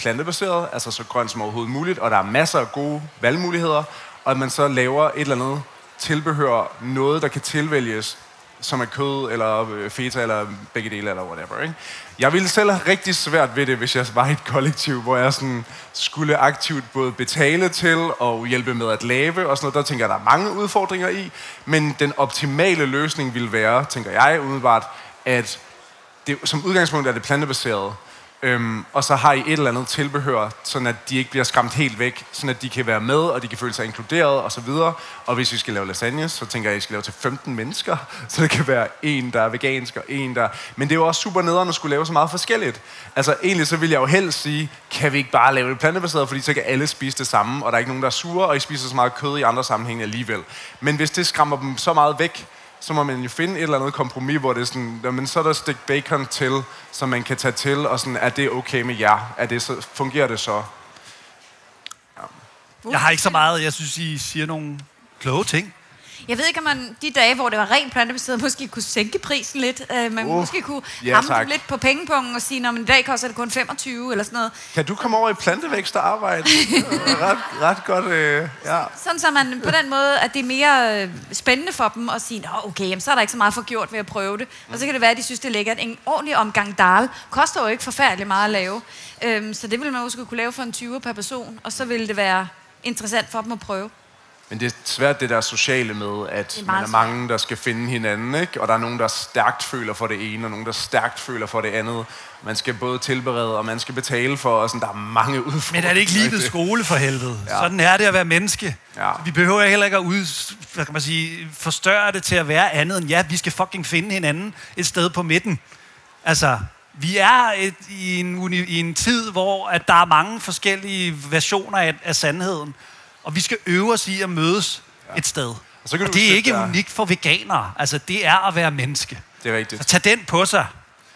[SPEAKER 4] plantebaseret, altså så grønt som overhovedet muligt, og der er masser af gode valgmuligheder, og at man så laver et eller andet tilbehør, noget der kan tilvælges, som er kød, eller øh, feta, eller begge dele, eller whatever. Ikke? Jeg ville selv have rigtig svært ved det, hvis jeg var i et kollektiv, hvor jeg sådan skulle aktivt både betale til og hjælpe med at lave og sådan noget. Der tænker jeg, der er mange udfordringer i, men den optimale løsning ville være, tænker jeg umiddelbart, at det, som udgangspunkt er det plantebaseret, Øhm, og så har I et eller andet tilbehør, sådan at de ikke bliver skræmt helt væk, sådan at de kan være med, og de kan føle sig inkluderet og så videre. Og hvis vi skal lave lasagne, så tænker jeg, at I skal lave til 15 mennesker, så det kan være en, der er vegansk, og en, der... Men det er jo også super nederen at skulle lave så meget forskelligt. Altså egentlig så vil jeg jo helst sige, kan vi ikke bare lave det plantebaseret, fordi så kan alle spise det samme, og der er ikke nogen, der er sure, og I spiser så meget kød i andre sammenhænge alligevel. Men hvis det skræmmer dem så meget væk, så må man jo finde et eller andet kompromis, hvor det er sådan, men så er der stik bacon til, som man kan tage til, og sådan, er det okay med jer? Er det så, fungerer det så?
[SPEAKER 2] Ja. Jeg har ikke så meget, jeg synes, I siger nogle kloge ting.
[SPEAKER 3] Jeg ved ikke, om man de dage, hvor det var rent plantebaseret, måske kunne sænke prisen lidt. Uh, man
[SPEAKER 4] Uh,
[SPEAKER 3] måske kunne
[SPEAKER 4] ja,
[SPEAKER 3] ramme
[SPEAKER 4] tak.
[SPEAKER 3] lidt på pengepunkten og sige, at i dag koster det kun 25 eller sådan noget.
[SPEAKER 4] Kan du komme over i plantevækst og arbejde? ret, ret godt, øh, ja.
[SPEAKER 3] Sådan så man på den måde, at det er mere øh, spændende for dem at sige, Nå, okay, jamen, så er der ikke så meget for gjort ved at prøve det. Og så kan det være, at de synes, det er lækkert. En ordentlig omgang dal koster jo ikke forfærdeligt meget at lave. Øhm, så det ville man måske kunne lave for en 20 per person, og så ville det være interessant for dem at prøve.
[SPEAKER 4] Men det er svært det der sociale med, at
[SPEAKER 3] er
[SPEAKER 4] man er mange, der skal finde hinanden, ikke? Og der er nogen, der stærkt føler for det ene, og nogen, der stærkt føler for det andet. Man skal både tilberede, og man skal betale for, og sådan, der er mange udfordringer.
[SPEAKER 2] Men er det ikke livets skole for helvede?
[SPEAKER 4] Ja.
[SPEAKER 2] Sådan er det at være menneske.
[SPEAKER 4] Ja.
[SPEAKER 2] Vi behøver heller ikke at ud, hvad kan man sige, forstørre det til at være andet end, ja, vi skal fucking finde hinanden et sted på midten. Altså, vi er et, i, en, i en tid, hvor at der er mange forskellige versioner af, af sandheden. Og vi skal øve os i at mødes ja. et sted. Og,
[SPEAKER 4] så kan
[SPEAKER 2] og det er ikke
[SPEAKER 4] dig-
[SPEAKER 2] unikt for veganere. Altså, det er at være menneske.
[SPEAKER 4] Det er rigtigt.
[SPEAKER 2] Så tag den på sig.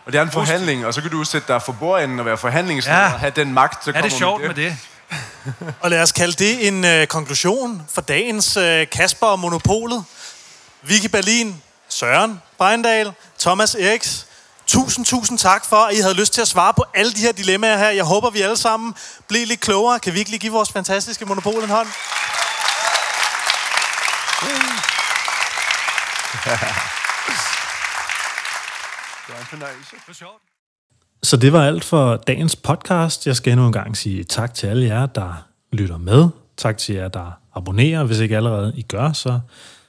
[SPEAKER 4] Og det er en forhandling, og så kan du sætte dig for bordenden og være forhandlingsleder,
[SPEAKER 2] Ja.
[SPEAKER 4] og have den magt, der
[SPEAKER 2] Er det
[SPEAKER 4] kommer
[SPEAKER 2] sjovt
[SPEAKER 4] med
[SPEAKER 2] med det?
[SPEAKER 1] Og lad os kalde det en øh, konklusion for dagens øh, Kasper og Monopolet. Vicky Berlin, Søren Breindal, Thomas Eriks. Tusind, tusind tak for, at I havde lyst til at svare på alle de her dilemmaer her. Jeg håber, vi alle sammen blev lidt klogere. Kan vi ikke lige give vores fantastiske Monopol en hånd?
[SPEAKER 4] Det var en fornøjelse. Sjovt.
[SPEAKER 1] Så det var alt for dagens podcast. Jeg skal endnu en gang sige tak til alle jer, der lytter med. Tak til jer, der abonnerer. Hvis ikke allerede I gør, så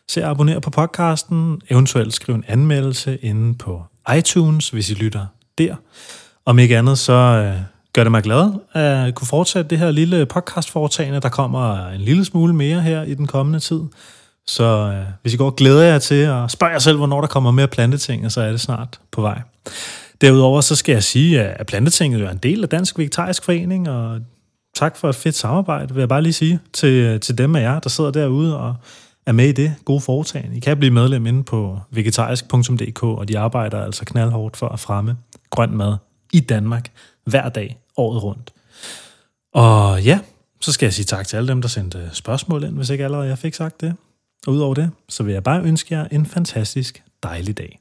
[SPEAKER 1] se at abonnere på podcasten. Eventuelt skriv en anmeldelse inde på iTunes, hvis I lytter der. Om ikke andet, så øh, gør det mig glad at kunne fortsætte det her lille podcastforetagende. Der kommer en lille smule mere her i den kommende tid. Så øh, hvis I går glæder jer til at spørge jer selv, hvornår der kommer mere planteting, så er det snart på vej. Derudover så skal jeg sige, at Plantetinget er en del af Dansk Vegetarisk Forening, og tak for et fedt samarbejde, vil jeg bare lige sige til, til dem af jer, der sidder derude og er med i det gode foretagende. I kan blive medlem inde på vegetarisk.dk, og de arbejder altså knaldhårdt for at fremme grøn mad i Danmark hver dag, året rundt. Og ja, så skal jeg sige tak til alle dem, der sendte spørgsmål ind, hvis ikke allerede jeg fik sagt det. Og udover det, så vil jeg bare ønske jer en fantastisk dejlig dag.